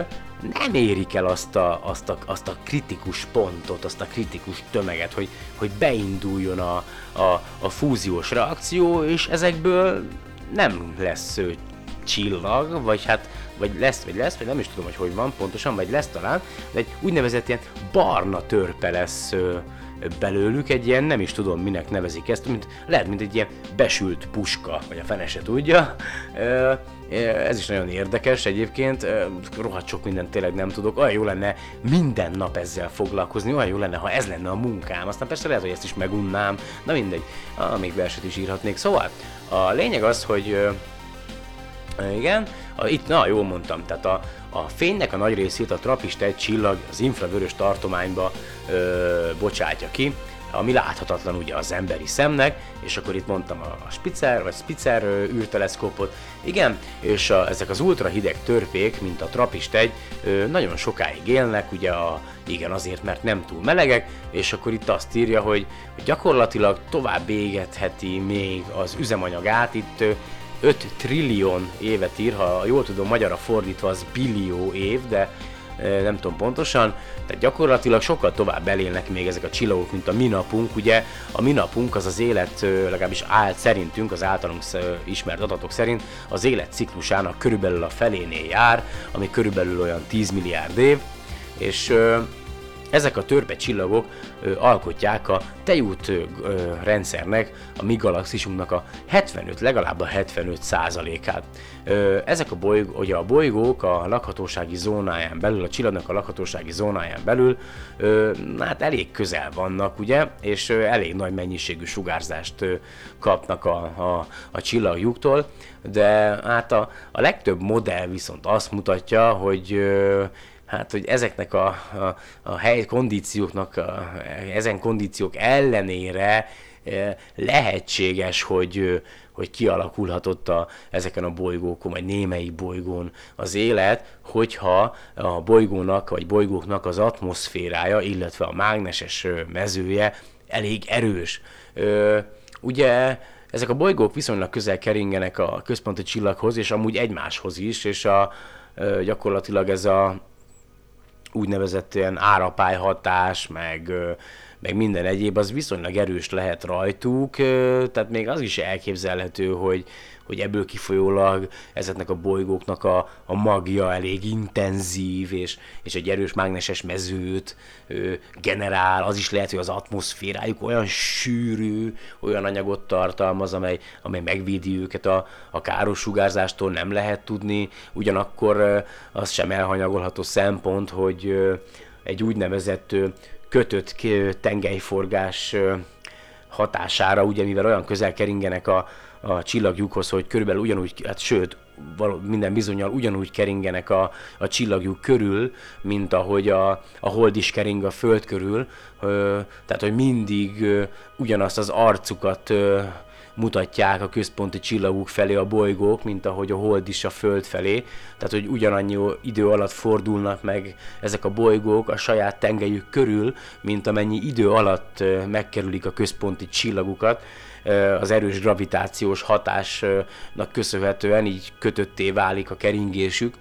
nem érik el azt a, azt, a, azt a kritikus pontot, azt a kritikus tömeget, hogy, hogy beinduljon a, a, a fúziós reakció, és ezekből nem lesz ö, csillag, vagy hát vagy lesz, vagy lesz, vagy nem is tudom, hogy hogy van pontosan, vagy lesz talán, de egy úgynevezett ilyen barna törpe lesz ö, belőlük, egy ilyen, nem is tudom minek nevezik ezt, mint, lehet, mint egy ilyen besült puska, vagy a fene se tudja. Ez is nagyon érdekes egyébként, rohadt sok mindent tényleg nem tudok, olyan jó lenne minden nap ezzel foglalkozni, olyan jó lenne, ha ez lenne a munkám, aztán persze lehet, hogy ezt is megunnám, na mindegy, ah, még verset is írhatnék. Szóval a lényeg az, hogy igen, itt, na jól mondtam, tehát a, a fénynek a nagy részét a trapist egy csillag az infravörös tartományba ö, bocsátja ki, ami láthatatlan ugye az emberi szemnek, és akkor itt mondtam a, Spitzer, vagy Spitzer űrteleszkópot, igen, és a, ezek az ultrahideg törpék, mint a Trappist egy, nagyon sokáig élnek, ugye a, igen, azért, mert nem túl melegek, és akkor itt azt írja, hogy, gyakorlatilag tovább égetheti még az üzemanyagát, itt 5 trillion évet ír, ha jól tudom, magyarra fordítva az billió év, de e, nem tudom pontosan, tehát gyakorlatilag sokkal tovább elélnek még ezek a csillagok, mint a mi napunk. Ugye a mi napunk az az élet, ö, legalábbis állt szerintünk, az általunk ö, ismert adatok szerint, az élet ciklusának körülbelül a felénél jár, ami körülbelül olyan 10 milliárd év, és ezek a törpe csillagok ö, alkotják a tejút ö, rendszernek, a mi galaxisunknak a 75, legalább a 75 százalékát. Ezek a bolygók, ugye a bolygók a lakhatósági zónáján belül, a csillagnak a lakhatósági zónáján belül, ö, hát elég közel vannak, ugye, és elég nagy mennyiségű sugárzást ö, kapnak a, a, a csillagjuktól, de hát a, a legtöbb modell viszont azt mutatja, hogy ö, hát, hogy ezeknek a, a, a hely kondícióknak, a, ezen kondíciók ellenére e, lehetséges, hogy, hogy kialakulhatott a, ezeken a bolygókon, vagy némelyik bolygón az élet, hogyha a bolygónak, vagy bolygóknak az atmoszférája, illetve a mágneses mezője elég erős. Ugye ezek a bolygók viszonylag közel keringenek a központi csillaghoz, és amúgy egymáshoz is, és a, gyakorlatilag ez a úgynevezett ilyen árapály hatás, meg, meg minden egyéb, az viszonylag erős lehet rajtuk, tehát még az is elképzelhető, hogy, hogy ebből kifolyólag ezeknek a bolygóknak a, a magja elég intenzív, és, és egy erős mágneses mezőt ö, generál, az is lehet, hogy az atmoszférájuk olyan sűrű, olyan anyagot tartalmaz, amely, amely megvédi őket a, a káros sugárzástól, nem lehet tudni, ugyanakkor ö, az sem elhanyagolható szempont, hogy ö, egy úgynevezett ö, kötött tengelyforgás hatására, ugye mivel olyan közel keringenek a, a csillagjukhoz, hogy körülbelül ugyanúgy, hát sőt, való, minden bizonyal ugyanúgy keringenek a, a csillagjuk körül, mint ahogy a, a hold is kering a föld körül, ö, tehát hogy mindig ö, ugyanazt az arcukat ö, mutatják a központi csillaguk felé a bolygók, mint ahogy a hold is a föld felé. Tehát, hogy ugyanannyi idő alatt fordulnak meg ezek a bolygók a saját tengelyük körül, mint amennyi idő alatt megkerülik a központi csillagukat az erős gravitációs hatásnak köszönhetően így kötötté válik a keringésük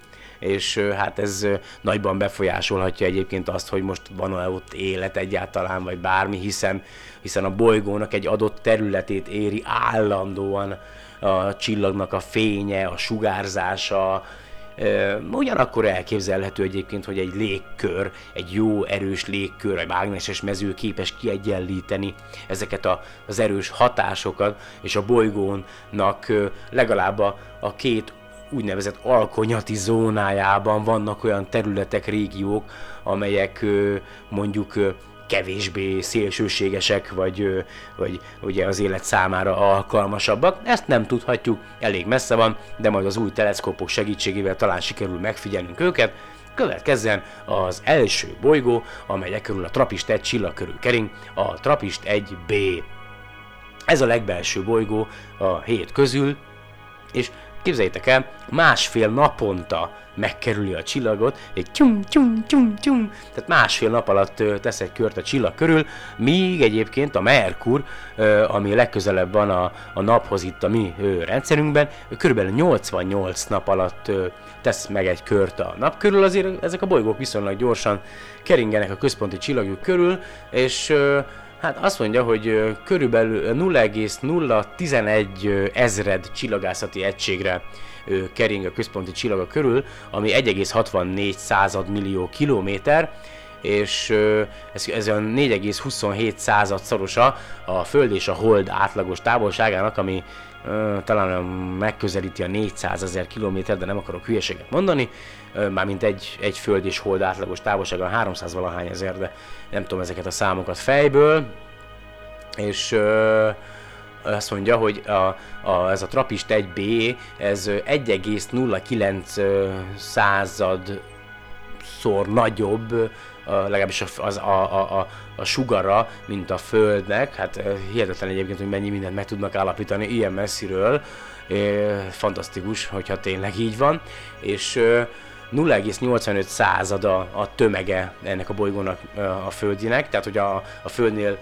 és hát ez nagyban befolyásolhatja egyébként azt, hogy most van-e ott élet egyáltalán, vagy bármi, hiszen, hiszen a bolygónak egy adott területét éri állandóan a csillagnak a fénye, a sugárzása, Ugyanakkor elképzelhető egyébként, hogy egy légkör, egy jó erős légkör, egy mágneses mező képes kiegyenlíteni ezeket a, az erős hatásokat, és a bolygónak legalább a, a két úgynevezett alkonyati zónájában vannak olyan területek, régiók, amelyek mondjuk kevésbé szélsőségesek, vagy, vagy ugye az élet számára alkalmasabbak. Ezt nem tudhatjuk, elég messze van, de majd az új teleszkópok segítségével talán sikerül megfigyelnünk őket. Következzen az első bolygó, amely körül a Trapist 1 csillag körül kering, a Trapist 1b. Ez a legbelső bolygó a hét közül, és Képzeljétek el, másfél naponta megkerüli a csillagot, egy tyum, tyum, tyum, tyum, tehát másfél nap alatt tesz egy kört a csillag körül, míg egyébként a Merkur, ami legközelebb van a, a naphoz itt a mi ö, rendszerünkben, körülbelül 88 nap alatt tesz meg egy kört a nap körül, azért ezek a bolygók viszonylag gyorsan keringenek a központi csillagjuk körül, és Hát azt mondja, hogy körülbelül 0,011 ö, ezred csillagászati egységre kering a központi csillaga körül, ami 1,64 század millió kilométer, és ez, ez olyan 4,27 század szorosa a Föld és a Hold átlagos távolságának, ami talán megközelíti a 400 ezer kilométer, de nem akarok hülyeséget mondani, mármint egy, egy Föld és Hold átlagos távolsága 300 valahány ezer, de nem tudom ezeket a számokat fejből, és ö, azt mondja, hogy a, a, ez a Trapist 1B, ez ö, 1,09 ö, század szor nagyobb, legalábbis a, az, a, a, a, a sugara, mint a Földnek. Hát hihetetlen egyébként, hogy mennyi mindent meg tudnak állapítani ilyen messziről. Ö, Fantasztikus, hogyha tényleg így van. És ö, 0,85 százada a tömege ennek a bolygónak a Földinek, tehát hogy a, a Földnél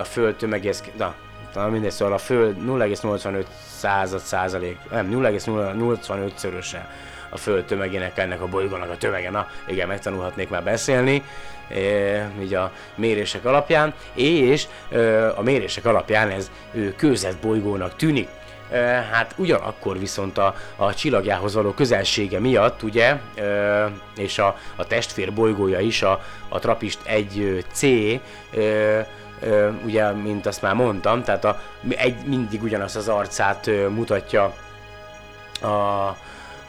a Föld tömegéhez, na, na mindegy, szóval a Föld 0,85 század százalék, nem, 0,085 szöröse a Föld tömegének ennek a bolygónak a tömege, na igen, megtanulhatnék már beszélni, e, így a mérések alapján, és e, a mérések alapján ez ö, kőzet bolygónak tűnik. E, hát ugyanakkor viszont a, a csillagjához való közelsége miatt, ugye, e, és a, a testvér bolygója is, a, a Trapist 1C, e, ugye, mint azt már mondtam, tehát a, egy, mindig ugyanazt az arcát mutatja a,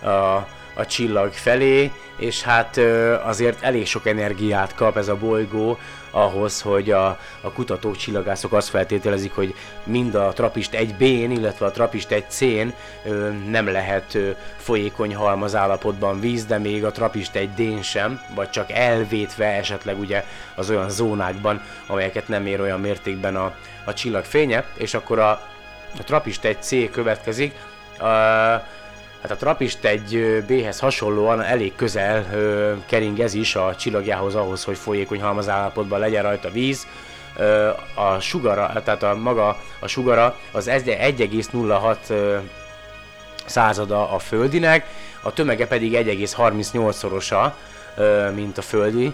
a, a csillag felé, és hát azért elég sok energiát kap ez a bolygó ahhoz, hogy a, a kutatók, csillagászok azt feltételezik, hogy mind a Trapist 1B-n, illetve a Trapist 1C-n ö, nem lehet folyékony halmaz állapotban víz, de még a Trapist 1D-n sem, vagy csak elvétve esetleg ugye az olyan zónákban, amelyeket nem ér olyan mértékben a, a csillag fénye, és akkor a, a Trapist 1C következik, a, Hát a Trapist egy B-hez hasonlóan elég közel ö, kering ez is a csillagjához ahhoz, hogy folyékony halmazállapotban legyen rajta víz. Ö, a sugara, tehát a maga a sugara az 1,06 ö, százada a földinek, a tömege pedig 1,38-szorosa, ö, mint a földi,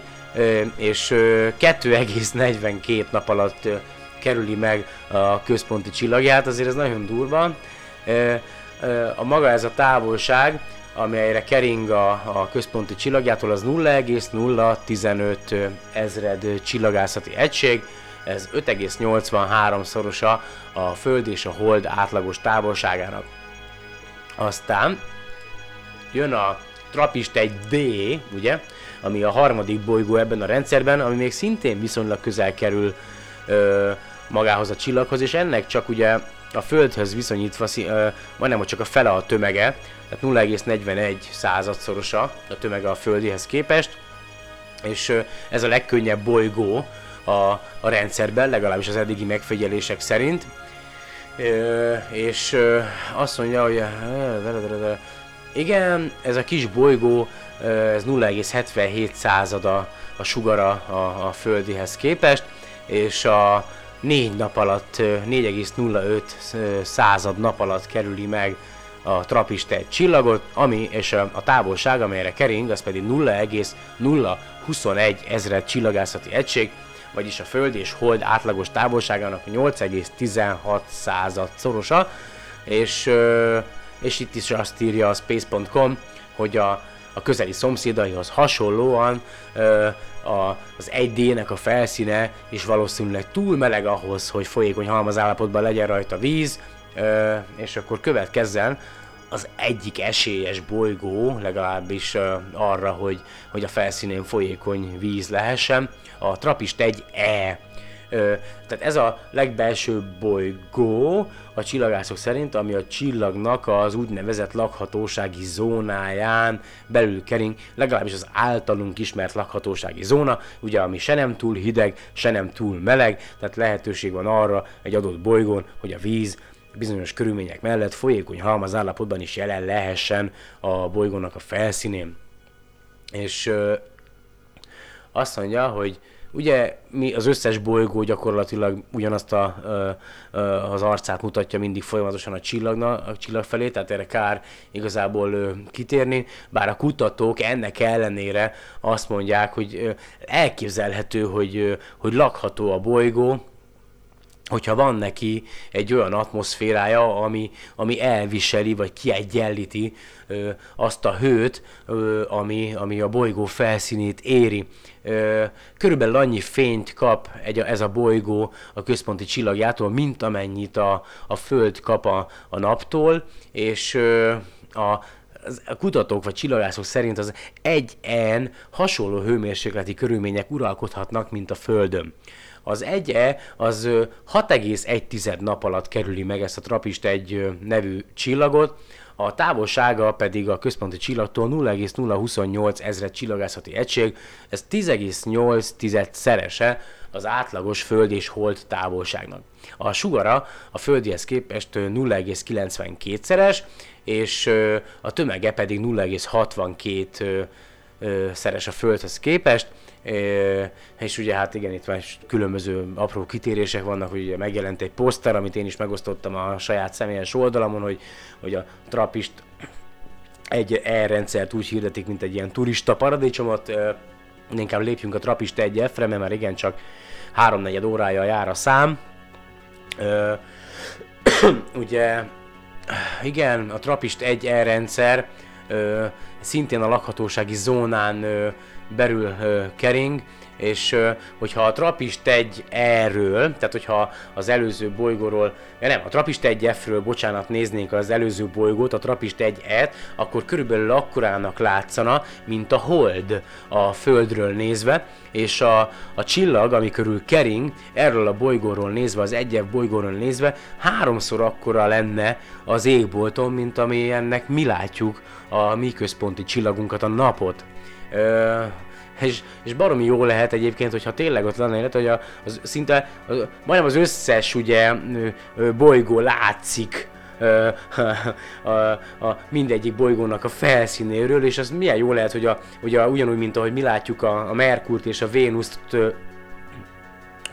és ö, 2,42 nap alatt kerüli meg a központi csillagját, azért ez nagyon durva. A maga ez a távolság, amelyre kering a, a központi csillagjától, az 0,015 ezred csillagászati egység, ez 5,83 szorosa a Föld és a Hold átlagos távolságának. Aztán jön a Trapist 1D, ugye, ami a harmadik bolygó ebben a rendszerben, ami még szintén viszonylag közel kerül ö, magához a csillaghoz, és ennek csak ugye a Földhöz viszonyítva szí- ö, majdnem, hogy csak a fele a tömege, tehát 0,41 századszorosa a tömege a Földihez képest, és ö, ez a legkönnyebb bolygó a, a rendszerben, legalábbis az eddigi megfigyelések szerint. Ö, és ö, azt mondja, hogy igen, ez a kis bolygó, ez 0,77 százada a sugara a, a földihez képest, és a négy nap alatt, ö, 4,05 ö, század nap alatt kerüli meg a Trapist egy csillagot, ami és a, a távolság, amelyre kering, az pedig 0,021 ezred csillagászati egység, vagyis a Föld és Hold átlagos távolságának 8,16 század szorosa, és, és itt is azt írja a space.com, hogy a, a közeli szomszédaihoz hasonlóan ö, a, az 1D-nek a felszíne is valószínűleg túl meleg ahhoz, hogy folyékony halmazállapotban legyen rajta víz, ö, és akkor következzen az egyik esélyes bolygó, legalábbis ö, arra, hogy, hogy a felszínén folyékony víz lehessen, a Trapist 1E. Tehát ez a legbelső bolygó a csillagászok szerint, ami a csillagnak az úgynevezett lakhatósági zónáján belül kering, legalábbis az általunk ismert lakhatósági zóna, ugye ami se nem túl hideg, se nem túl meleg, tehát lehetőség van arra egy adott bolygón, hogy a víz bizonyos körülmények mellett folyékony halmaz állapotban is jelen lehessen a bolygónak a felszínén. És ö, azt mondja, hogy ugye mi az összes bolygó gyakorlatilag ugyanazt a, ö, ö, az arcát mutatja mindig folyamatosan a, csillagna, a csillag felé, tehát erre kár igazából kitérni, bár a kutatók ennek ellenére azt mondják, hogy elképzelhető, hogy, hogy lakható a bolygó, hogyha van neki egy olyan atmoszférája, ami, ami elviseli, vagy kiegyenlíti ö, azt a hőt, ö, ami, ami a bolygó felszínét éri. Ö, körülbelül annyi fényt kap egy, ez a bolygó a központi csillagjától, mint amennyit a, a Föld kap a, a naptól, és ö, a, a kutatók vagy csillagászok szerint az egy en hasonló hőmérsékleti körülmények uralkodhatnak, mint a Földön. Az 1E az ö, 6,1 nap alatt kerüli meg ezt a Trapist egy nevű csillagot, a távolsága pedig a központi csillagtól 0,028 ezred csillagászati egység, ez 10,8 szerese az átlagos föld és hold távolságnak. A sugara a földihez képest ö, 0,92 szeres, és a tömege pedig 0,62 ö, ö, szeres a földhez képest, és ugye hát igen, itt már különböző apró kitérések vannak, hogy ugye megjelent egy poszter, amit én is megosztottam a saját személyes oldalamon, hogy, hogy a Trapist egy E-rendszert úgy hirdetik, mint egy ilyen turista paradicsomot, inkább lépjünk a Trapist egy F-re, mert már igen, csak háromnegyed órája jár a szám. Ö, ugye, igen, a Trapist egy E-rendszer szintén a lakhatósági zónán ö, belül ö, kering, és ö, hogyha a Trapist egy erről, tehát hogyha az előző bolygóról, ja nem, a Trapist egy F-ről, bocsánat, néznénk az előző bolygót, a Trapist egy et, akkor körülbelül akkorának látszana, mint a Hold a Földről nézve, és a, a csillag, ami körül kering, erről a bolygóról nézve, az egy F bolygóról nézve, háromszor akkora lenne az égbolton, mint ami mi látjuk a mi központi csillagunkat, a napot. Ö, és, és baromi jó lehet egyébként, hogyha tényleg ott lenne élet, hogy a, az, szinte az, majdnem az összes ugye bolygó látszik a, a, a mindegyik bolygónak a felszínéről, és az milyen jó lehet, hogy, a, hogy a, ugyanúgy, mint ahogy mi látjuk a, a Merkurt és a Vénuszt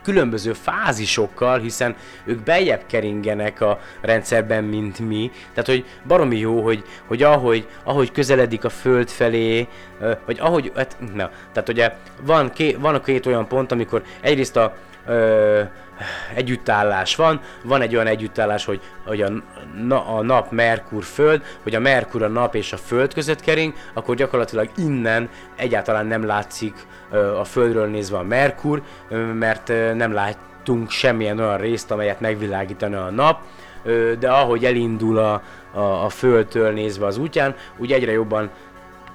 különböző fázisokkal, hiszen ők beljebb keringenek a rendszerben, mint mi. Tehát, hogy baromi jó, hogy, hogy ahogy, ahogy közeledik a Föld felé, vagy ahogy, hát, na, tehát ugye van, ké, van a két olyan pont, amikor egyrészt a ö, együttállás van, van egy olyan együttállás, hogy, hogy a, na, a nap Merkur Föld, hogy a Merkur a nap és a Föld között kering, akkor gyakorlatilag innen egyáltalán nem látszik a Földről nézve a Merkur, mert nem látunk semmilyen olyan részt, amelyet megvilágítana a nap, de ahogy elindul a, a, a Földtől nézve az útján, úgy egyre jobban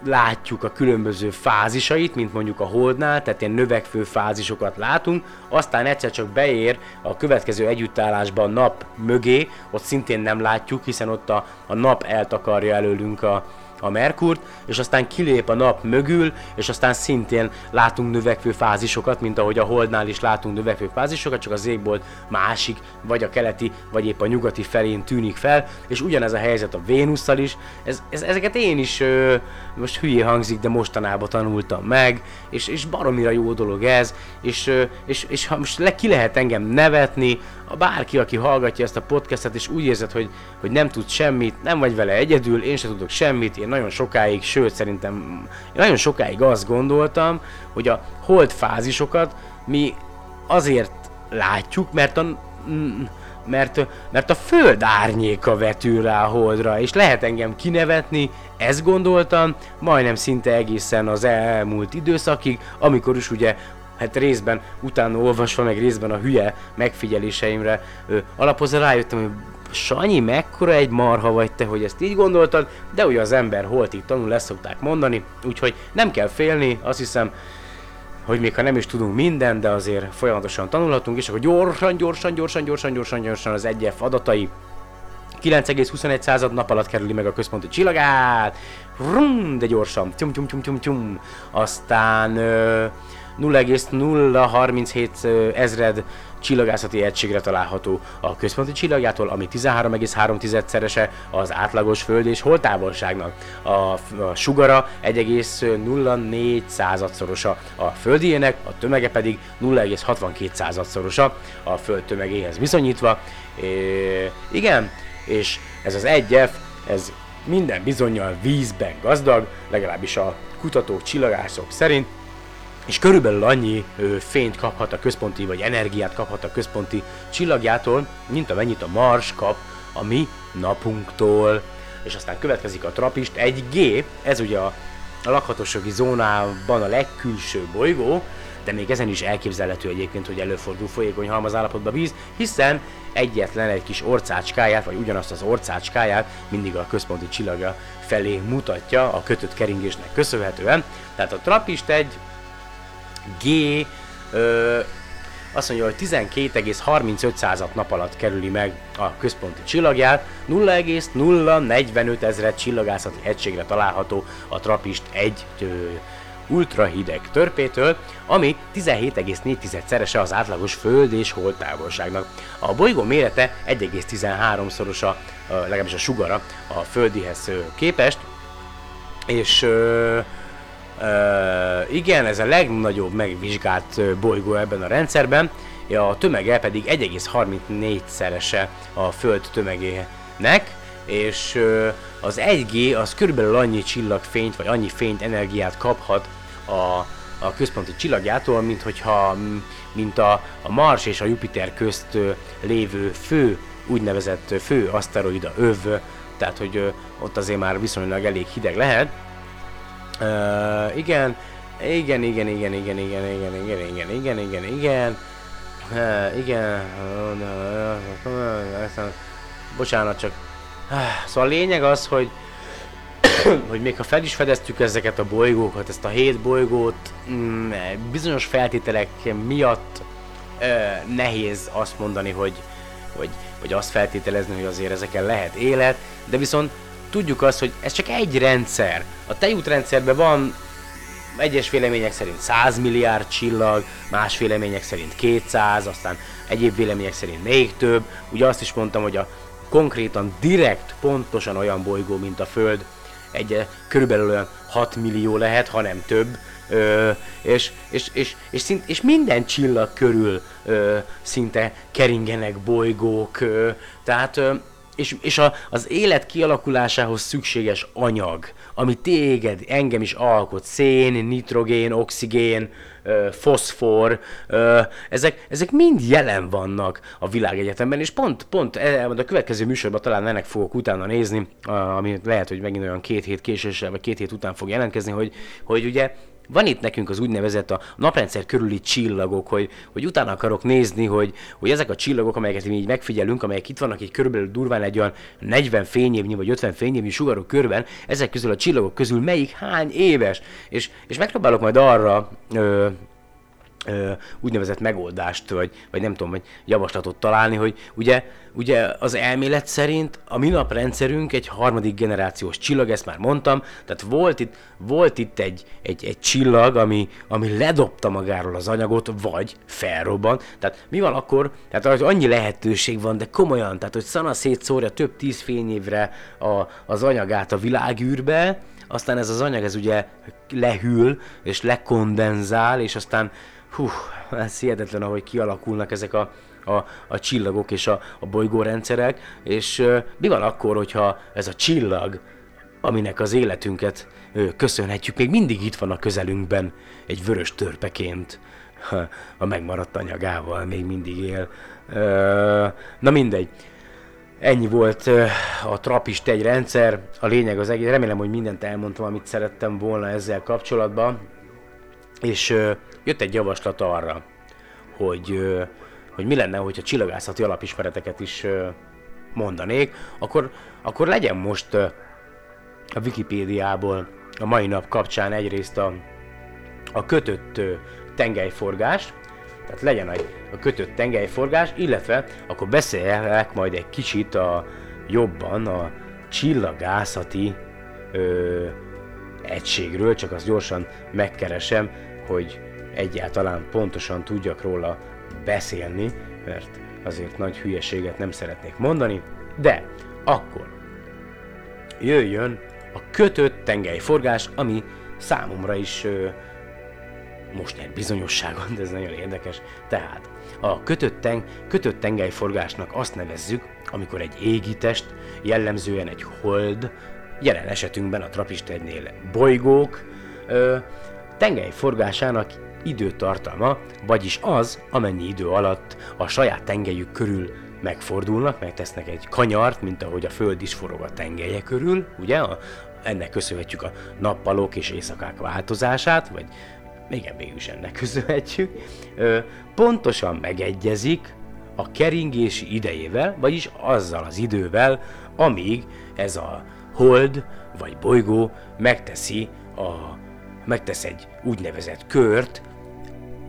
látjuk a különböző fázisait, mint mondjuk a Holdnál, tehát ilyen növekvő fázisokat látunk, aztán egyszer csak beér a következő együttállásba a nap mögé, ott szintén nem látjuk, hiszen ott a, a nap eltakarja előlünk a, a Merkurt, és aztán kilép a nap mögül, és aztán szintén látunk növekvő fázisokat, mint ahogy a Holdnál is látunk növekvő fázisokat, csak az égbolt másik, vagy a keleti, vagy épp a nyugati felén tűnik fel, és ugyanez a helyzet a Vénusszal is, ez, ez, ezeket én is, ö, most hülyé hangzik, de mostanában tanultam meg, és, és baromira jó dolog ez, és, ö, és, és ha most le, ki lehet engem nevetni, a bárki, aki hallgatja ezt a podcastet, és úgy érzed, hogy, hogy nem tud semmit, nem vagy vele egyedül, én sem tudok semmit, én nagyon sokáig, sőt szerintem én nagyon sokáig azt gondoltam, hogy a hold fázisokat mi azért látjuk, mert a mert, mert a föld árnyéka vetül rá a holdra, és lehet engem kinevetni, ezt gondoltam, majdnem szinte egészen az elmúlt időszakig, amikor is ugye hát részben utána olvasva, meg részben a hülye megfigyeléseimre ö, alapozva rájöttem, hogy Sanyi, mekkora egy marha vagy te, hogy ezt így gondoltad, de ugye az ember holtig tanul, ezt szokták mondani, úgyhogy nem kell félni, azt hiszem, hogy még ha nem is tudunk minden, de azért folyamatosan tanulhatunk, és akkor gyorsan, gyorsan, gyorsan, gyorsan, gyorsan, gyorsan az 1F adatai. 9,21 század nap alatt kerüli meg a központi csillagát, Vrum, de gyorsan, tyum, tyum, tyum, tyum, tyum. aztán ö, 0,037 ö, ezred csillagászati egységre található a központi csillagjától, ami 13,3-szerese az átlagos föld és holtávolságnak. A, a sugara 1,04 századszorosa a földiének, a tömege pedig 0,62 századszorosa a föld tömegéhez viszonyítva. É, igen, és ez az 1F, ez minden bizonyal vízben gazdag, legalábbis a kutatók, csillagászok szerint, és körülbelül annyi ö, fényt kaphat a központi, vagy energiát kaphat a központi csillagjától, mint amennyit a Mars kap a mi napunktól. És aztán következik a Trapist 1G, ez ugye a, a lakhatósági zónában a legkülső bolygó, de még ezen is elképzelhető egyébként, hogy előfordul folyékony halmazállapotba víz, hiszen egyetlen egy kis orcácskáját, vagy ugyanazt az orcácskáját mindig a központi csillaga felé mutatja a kötött keringésnek köszönhetően. Tehát a Trappist egy G ö, azt mondja, hogy 12,35 nap alatt kerüli meg a központi csillagját, 0,045 ezret csillagászati egységre található a Trappist egy ö, ultrahideg törpétől, ami 17,4-szerese az átlagos föld és hold távolságnak. A bolygó mérete 1,13-szorosa, legalábbis a sugara a földihez képest, és ö, Igen, ez a legnagyobb megvizsgált bolygó ebben a rendszerben, a tömege pedig 1,34-szerese a Föld tömegének, és az 1G az körülbelül annyi csillagfényt, vagy annyi fényt, energiát kaphat a, a központi csillagjától, mint hogyha mint a, a Mars és a Jupiter közt lévő fő, úgynevezett fő aszteroida öv, tehát hogy ott azért már viszonylag elég hideg lehet, Uh, igen, igen, igen, igen, igen, igen, igen, igen, igen, igen, igen, igen, uh, igen, bocsánat, csak, szóval a lényeg az, hogy, hogy még ha fel is fedeztük ezeket a bolygókat, ezt a hét bolygót, mm, bizonyos feltételek miatt uh, nehéz azt mondani, hogy, hogy, vagy azt feltételezni, hogy azért ezeken lehet élet, de viszont tudjuk azt, hogy ez csak egy rendszer. A tejútrendszerben van egyes vélemények szerint 100 milliárd csillag, más vélemények szerint 200, aztán egyéb vélemények szerint még több. Ugye azt is mondtam, hogy a konkrétan direkt pontosan olyan bolygó, mint a Föld, egy körülbelül olyan 6 millió lehet, hanem több, ö, és, és, és, és, szint, és minden csillag körül ö, szinte keringenek bolygók, ö, tehát ö, és, és a, az élet kialakulásához szükséges anyag, ami téged, engem is alkot, szén, nitrogén, oxigén, ö, foszfor, ö, ezek, ezek mind jelen vannak a világegyetemben, és pont, pont e, a következő műsorban talán ennek fogok utána nézni, ami lehet, hogy megint olyan két hét késéssel, vagy két hét után fog jelentkezni, hogy, hogy ugye van itt nekünk az úgynevezett a naprendszer körüli csillagok, hogy, hogy utána akarok nézni, hogy, hogy ezek a csillagok, amelyeket mi így megfigyelünk, amelyek itt vannak egy körülbelül durván egy olyan 40 fényévnyi vagy 50 fényévnyi sugarok körben, ezek közül a csillagok közül melyik hány éves? És, és megpróbálok majd arra ö, úgynevezett megoldást, vagy, vagy nem tudom, vagy javaslatot találni, hogy ugye, ugye az elmélet szerint a mi naprendszerünk egy harmadik generációs csillag, ezt már mondtam, tehát volt itt, volt itt egy, egy, egy csillag, ami, ami ledobta magáról az anyagot, vagy felrobban. Tehát mi van akkor, tehát hogy annyi lehetőség van, de komolyan, tehát hogy szana szétszórja több tíz fényévre a, az anyagát a világűrbe, aztán ez az anyag ez ugye lehűl, és lekondenzál, és aztán hú, ez hihetetlen, ahogy kialakulnak ezek a, a, a csillagok és a, a bolygórendszerek, és uh, mi van akkor, hogyha ez a csillag, aminek az életünket uh, köszönhetjük, még mindig itt van a közelünkben, egy vörös törpeként, a megmaradt anyagával még mindig él. Uh, na mindegy. Ennyi volt a Trapist egy rendszer, a lényeg az egész. Remélem, hogy mindent elmondtam, amit szerettem volna ezzel kapcsolatban. És uh, jött egy javaslat arra, hogy, hogy mi lenne, hogyha csillagászati alapismereteket is mondanék, akkor, akkor legyen most a Wikipédiából a mai nap kapcsán egyrészt a, a kötött tengelyforgás, tehát legyen egy a kötött tengelyforgás, illetve akkor beszélek majd egy kicsit a jobban a csillagászati ö, egységről, csak azt gyorsan megkeresem, hogy egyáltalán pontosan tudjak róla beszélni, mert azért nagy hülyeséget nem szeretnék mondani, de akkor jöjjön a kötött tengelyforgás, ami számomra is ö, most nyer bizonyosságon, de ez nagyon érdekes. Tehát a kötött, teng, kötött tengelyforgásnak azt nevezzük, amikor egy égitest, jellemzően egy hold, jelen esetünkben a trapistegynél bolygók, ö, tengelyforgásának időtartalma, vagyis az, amennyi idő alatt a saját tengelyük körül megfordulnak, megtesznek egy kanyart, mint ahogy a Föld is forog a tengelye körül, ugye? A, ennek köszönhetjük a nappalok és éjszakák változását, vagy igen, mégis ennek köszönhetjük. Ö, pontosan megegyezik a keringési idejével, vagyis azzal az idővel, amíg ez a hold vagy bolygó megteszi a, megtesz egy úgynevezett kört,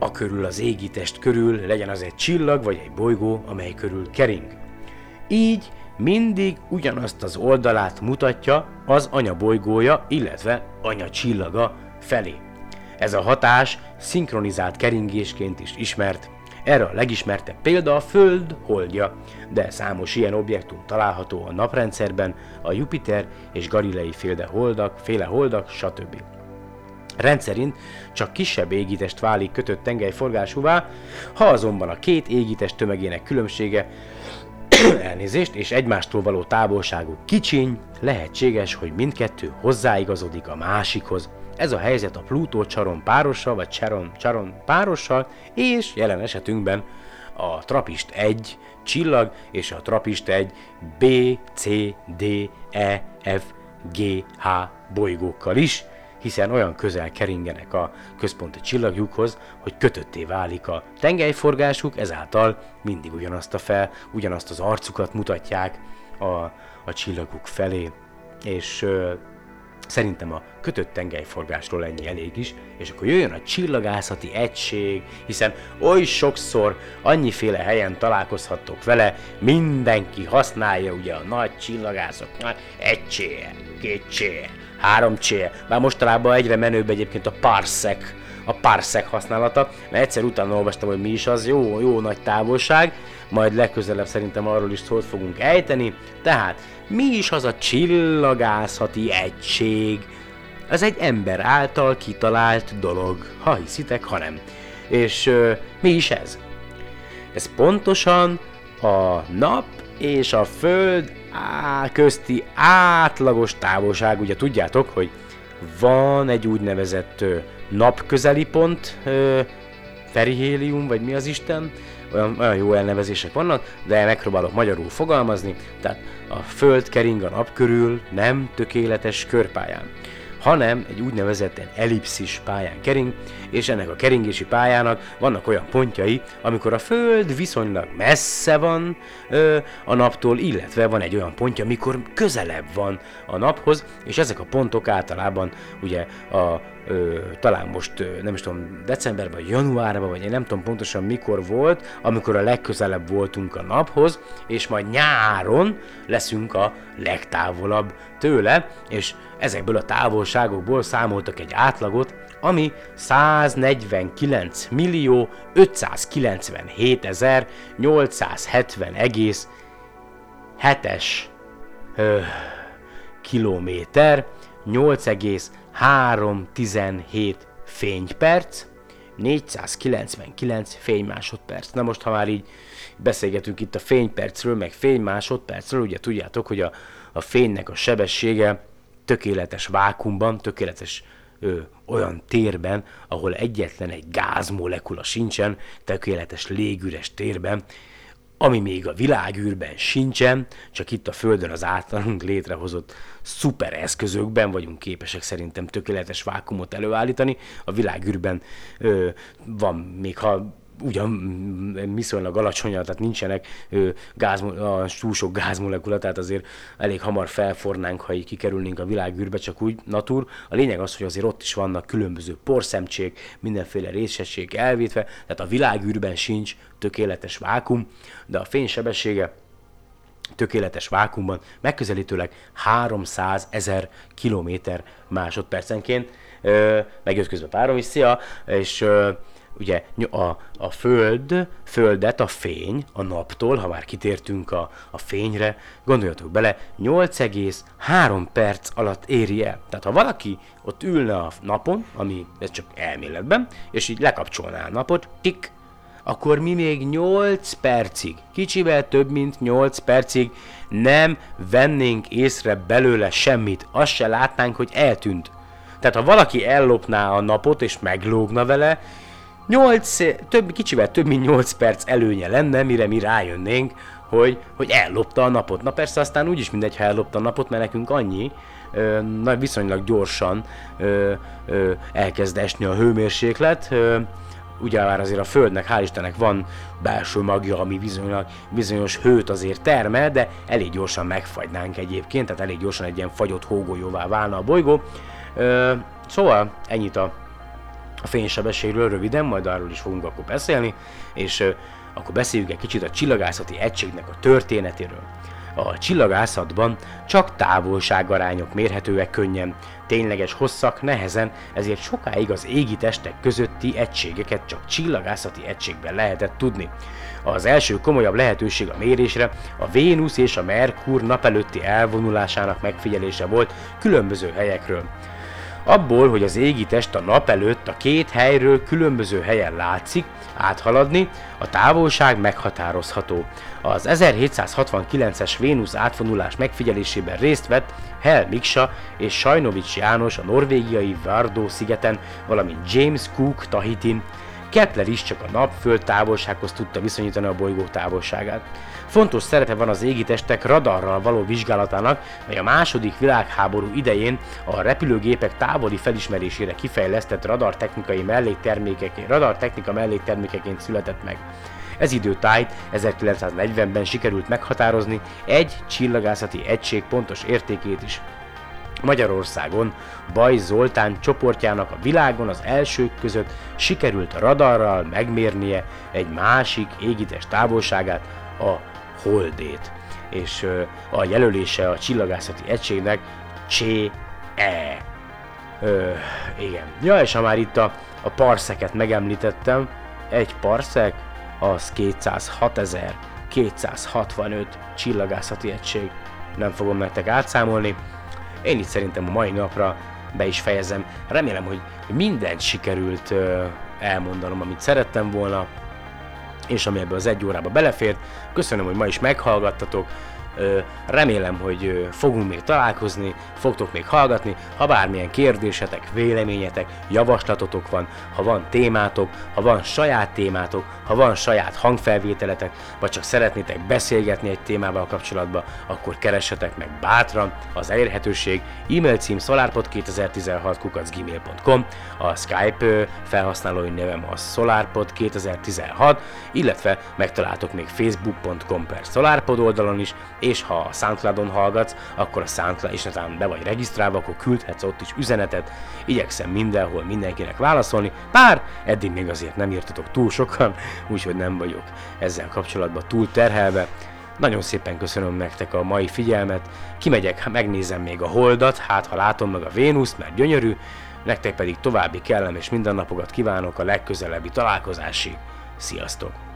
a körül az égitest körül, legyen az egy csillag vagy egy bolygó, amely körül kering. Így mindig ugyanazt az oldalát mutatja az anya bolygója, illetve anya csillaga felé. Ez a hatás szinkronizált keringésként is ismert. Erre a legismertebb példa a Föld holdja, de számos ilyen objektum található a naprendszerben, a Jupiter és Galilei féle holdak, féle holdak, stb. Rendszerint csak kisebb égitest válik kötött tengelyforgásúvá, ha azonban a két égitest tömegének különbsége elnézést és egymástól való távolságuk kicsiny, lehetséges, hogy mindkettő hozzáigazodik a másikhoz. Ez a helyzet a Plutó Csaron párossal, vagy Charon, Charon párossal, és jelen esetünkben a Trapist 1 csillag és a Trapist 1 B, C, D, E, F, G, H bolygókkal is, hiszen olyan közel keringenek a központi csillagjukhoz, hogy kötötté válik a tengelyforgásuk, ezáltal mindig ugyanazt a fel, ugyanazt az arcukat mutatják a, a csillaguk felé, és ö, Szerintem a kötött tengelyforgásról ennyi elég is, és akkor jöjjön a csillagászati egység, hiszen oly sokszor annyiféle helyen találkozhattok vele, mindenki használja ugye a nagy csillagászok nagy egysége. 3C. Már mostanában egyre menőbb egyébként a parsec, a parsec használata, mert egyszer utána olvastam, hogy mi is az, jó, jó nagy távolság, majd legközelebb szerintem arról is szót fogunk ejteni. Tehát, mi is az a csillagászati egység? Ez egy ember által kitalált dolog, ha hiszitek, ha nem. És ö, mi is ez? Ez pontosan a nap és a föld á, közti átlagos távolság. Ugye tudjátok, hogy van egy úgynevezett ö, napközeli pont, perihélium, vagy mi az Isten, olyan, olyan jó elnevezések vannak, de megpróbálok magyarul fogalmazni, tehát a Föld kering a nap körül nem tökéletes körpályán hanem egy úgynevezett ellipszis pályán kering, és ennek a keringési pályának vannak olyan pontjai, amikor a Föld viszonylag messze van ö, a naptól, illetve van egy olyan pontja, amikor közelebb van a naphoz, és ezek a pontok általában ugye a ö, talán most nem is tudom, decemberben, vagy januárban, vagy én nem tudom pontosan mikor volt, amikor a legközelebb voltunk a naphoz, és majd nyáron leszünk a legtávolabb tőle, és ezekből a távolságokból számoltak egy átlagot, ami 149 millió 597 ezer 870 egész 7-es kilométer, 8,317 fényperc, 499 fénymásodperc. Na most, ha már így beszélgetünk itt a fénypercről, meg fénymásodpercről, ugye tudjátok, hogy a, a fénynek a sebessége tökéletes vákumban, tökéletes ö, olyan térben, ahol egyetlen egy gázmolekula sincsen, tökéletes légüres térben, ami még a világűrben sincsen, csak itt a Földön az általunk létrehozott szuper eszközökben vagyunk képesek szerintem tökéletes vákumot előállítani. A világűrben ö, van, még ha ugyan viszonylag alacsonyan, tehát nincsenek gáz, a, túl sok gázmolekula, tehát azért elég hamar felfornánk, ha így kikerülnénk a világűrbe, csak úgy natur. A lényeg az, hogy azért ott is vannak különböző porszemcsék, mindenféle részesség elvétve, tehát a világűrben sincs tökéletes vákum, de a fénysebessége tökéletes vákumban megközelítőleg 300 ezer kilométer másodpercenként, megjött közben párom is, szia, és ugye a, a föld, földet a fény a naptól, ha már kitértünk a, a fényre, gondoljatok bele, 8,3 perc alatt éri el. Tehát ha valaki ott ülne a napon, ami ez csak elméletben, és így lekapcsolná a napot, tik, akkor mi még 8 percig, kicsivel több mint 8 percig nem vennénk észre belőle semmit, azt se látnánk, hogy eltűnt. Tehát ha valaki ellopná a napot és meglógna vele, 8, több, kicsivel több mint 8 perc előnye lenne, mire mi rájönnénk, hogy, hogy ellopta a napot. Na persze aztán úgyis mindegy, ha ellopta a napot, mert nekünk annyi, ö, viszonylag gyorsan ö, ö, elkezd esni a hőmérséklet, ö, ugye már azért a Földnek, hál' Istennek van belső magja, ami bizonyos, bizonyos hőt azért termel, de elég gyorsan megfagynánk egyébként, tehát elég gyorsan egy ilyen fagyott hógolyóvá válna a bolygó. Ö, szóval ennyit a, a fénysebességről röviden, majd arról is fogunk akkor beszélni, és akkor beszéljünk egy kicsit a csillagászati egységnek a történetéről. A csillagászatban csak távolságarányok mérhetőek könnyen, tényleges hosszak nehezen, ezért sokáig az égi testek közötti egységeket csak csillagászati egységben lehetett tudni. Az első komolyabb lehetőség a mérésre a Vénusz és a Merkur napelőtti elvonulásának megfigyelése volt különböző helyekről. Abból, hogy az égi test a nap előtt a két helyről különböző helyen látszik, áthaladni, a távolság meghatározható. Az 1769-es Vénusz átvonulás megfigyelésében részt vett Hel Miksa és Sajnovics János a norvégiai Vardó szigeten, valamint James Cook Tahitin. Kepler is csak a nap-föld távolsághoz tudta viszonyítani a bolygó távolságát. Fontos szerepe van az égitestek radarral való vizsgálatának, mely a második világháború idején a repülőgépek távoli felismerésére kifejlesztett radartechnikai melléktermékeként, radartechnika melléktermékeként született meg. Ez időtájt 1940-ben sikerült meghatározni egy csillagászati egység pontos értékét is. Magyarországon Baj Zoltán csoportjának a világon az elsők között sikerült radarral megmérnie egy másik égitest távolságát, a Holdét. És a jelölése a csillagászati egységnek CE. Ö, igen. Ja, és ha már itt a, a parszeket megemlítettem, egy parszek az 206.265 csillagászati egység. Nem fogom nektek átszámolni. Én itt szerintem a mai napra be is fejezem. Remélem, hogy mindent sikerült elmondanom, amit szerettem volna, és ami ebbe az egy órába belefért. Köszönöm, hogy ma is meghallgattatok. Remélem, hogy fogunk még találkozni, fogtok még hallgatni, ha bármilyen kérdésetek, véleményetek, javaslatotok van, ha van témátok, ha van saját témátok, ha van saját hangfelvételetek, vagy csak szeretnétek beszélgetni egy témával kapcsolatban, akkor keressetek meg bátran az elérhetőség e-mail cím solarpod2016 kukacgmail.com, a Skype felhasználói nevem a solarpod2016, illetve megtaláltok még facebook.com per solarpod oldalon is, és ha a Soundcloudon hallgatsz, akkor a Soundcloud, és aztán be vagy regisztrálva, akkor küldhetsz ott is üzenetet. Igyekszem mindenhol mindenkinek válaszolni, bár eddig még azért nem írtatok túl sokan, úgyhogy nem vagyok ezzel kapcsolatban túl terhelve. Nagyon szépen köszönöm nektek a mai figyelmet, kimegyek, megnézem még a holdat, hát ha látom meg a Vénuszt, mert gyönyörű, nektek pedig további kellemes mindennapokat kívánok a legközelebbi találkozásig. Sziasztok!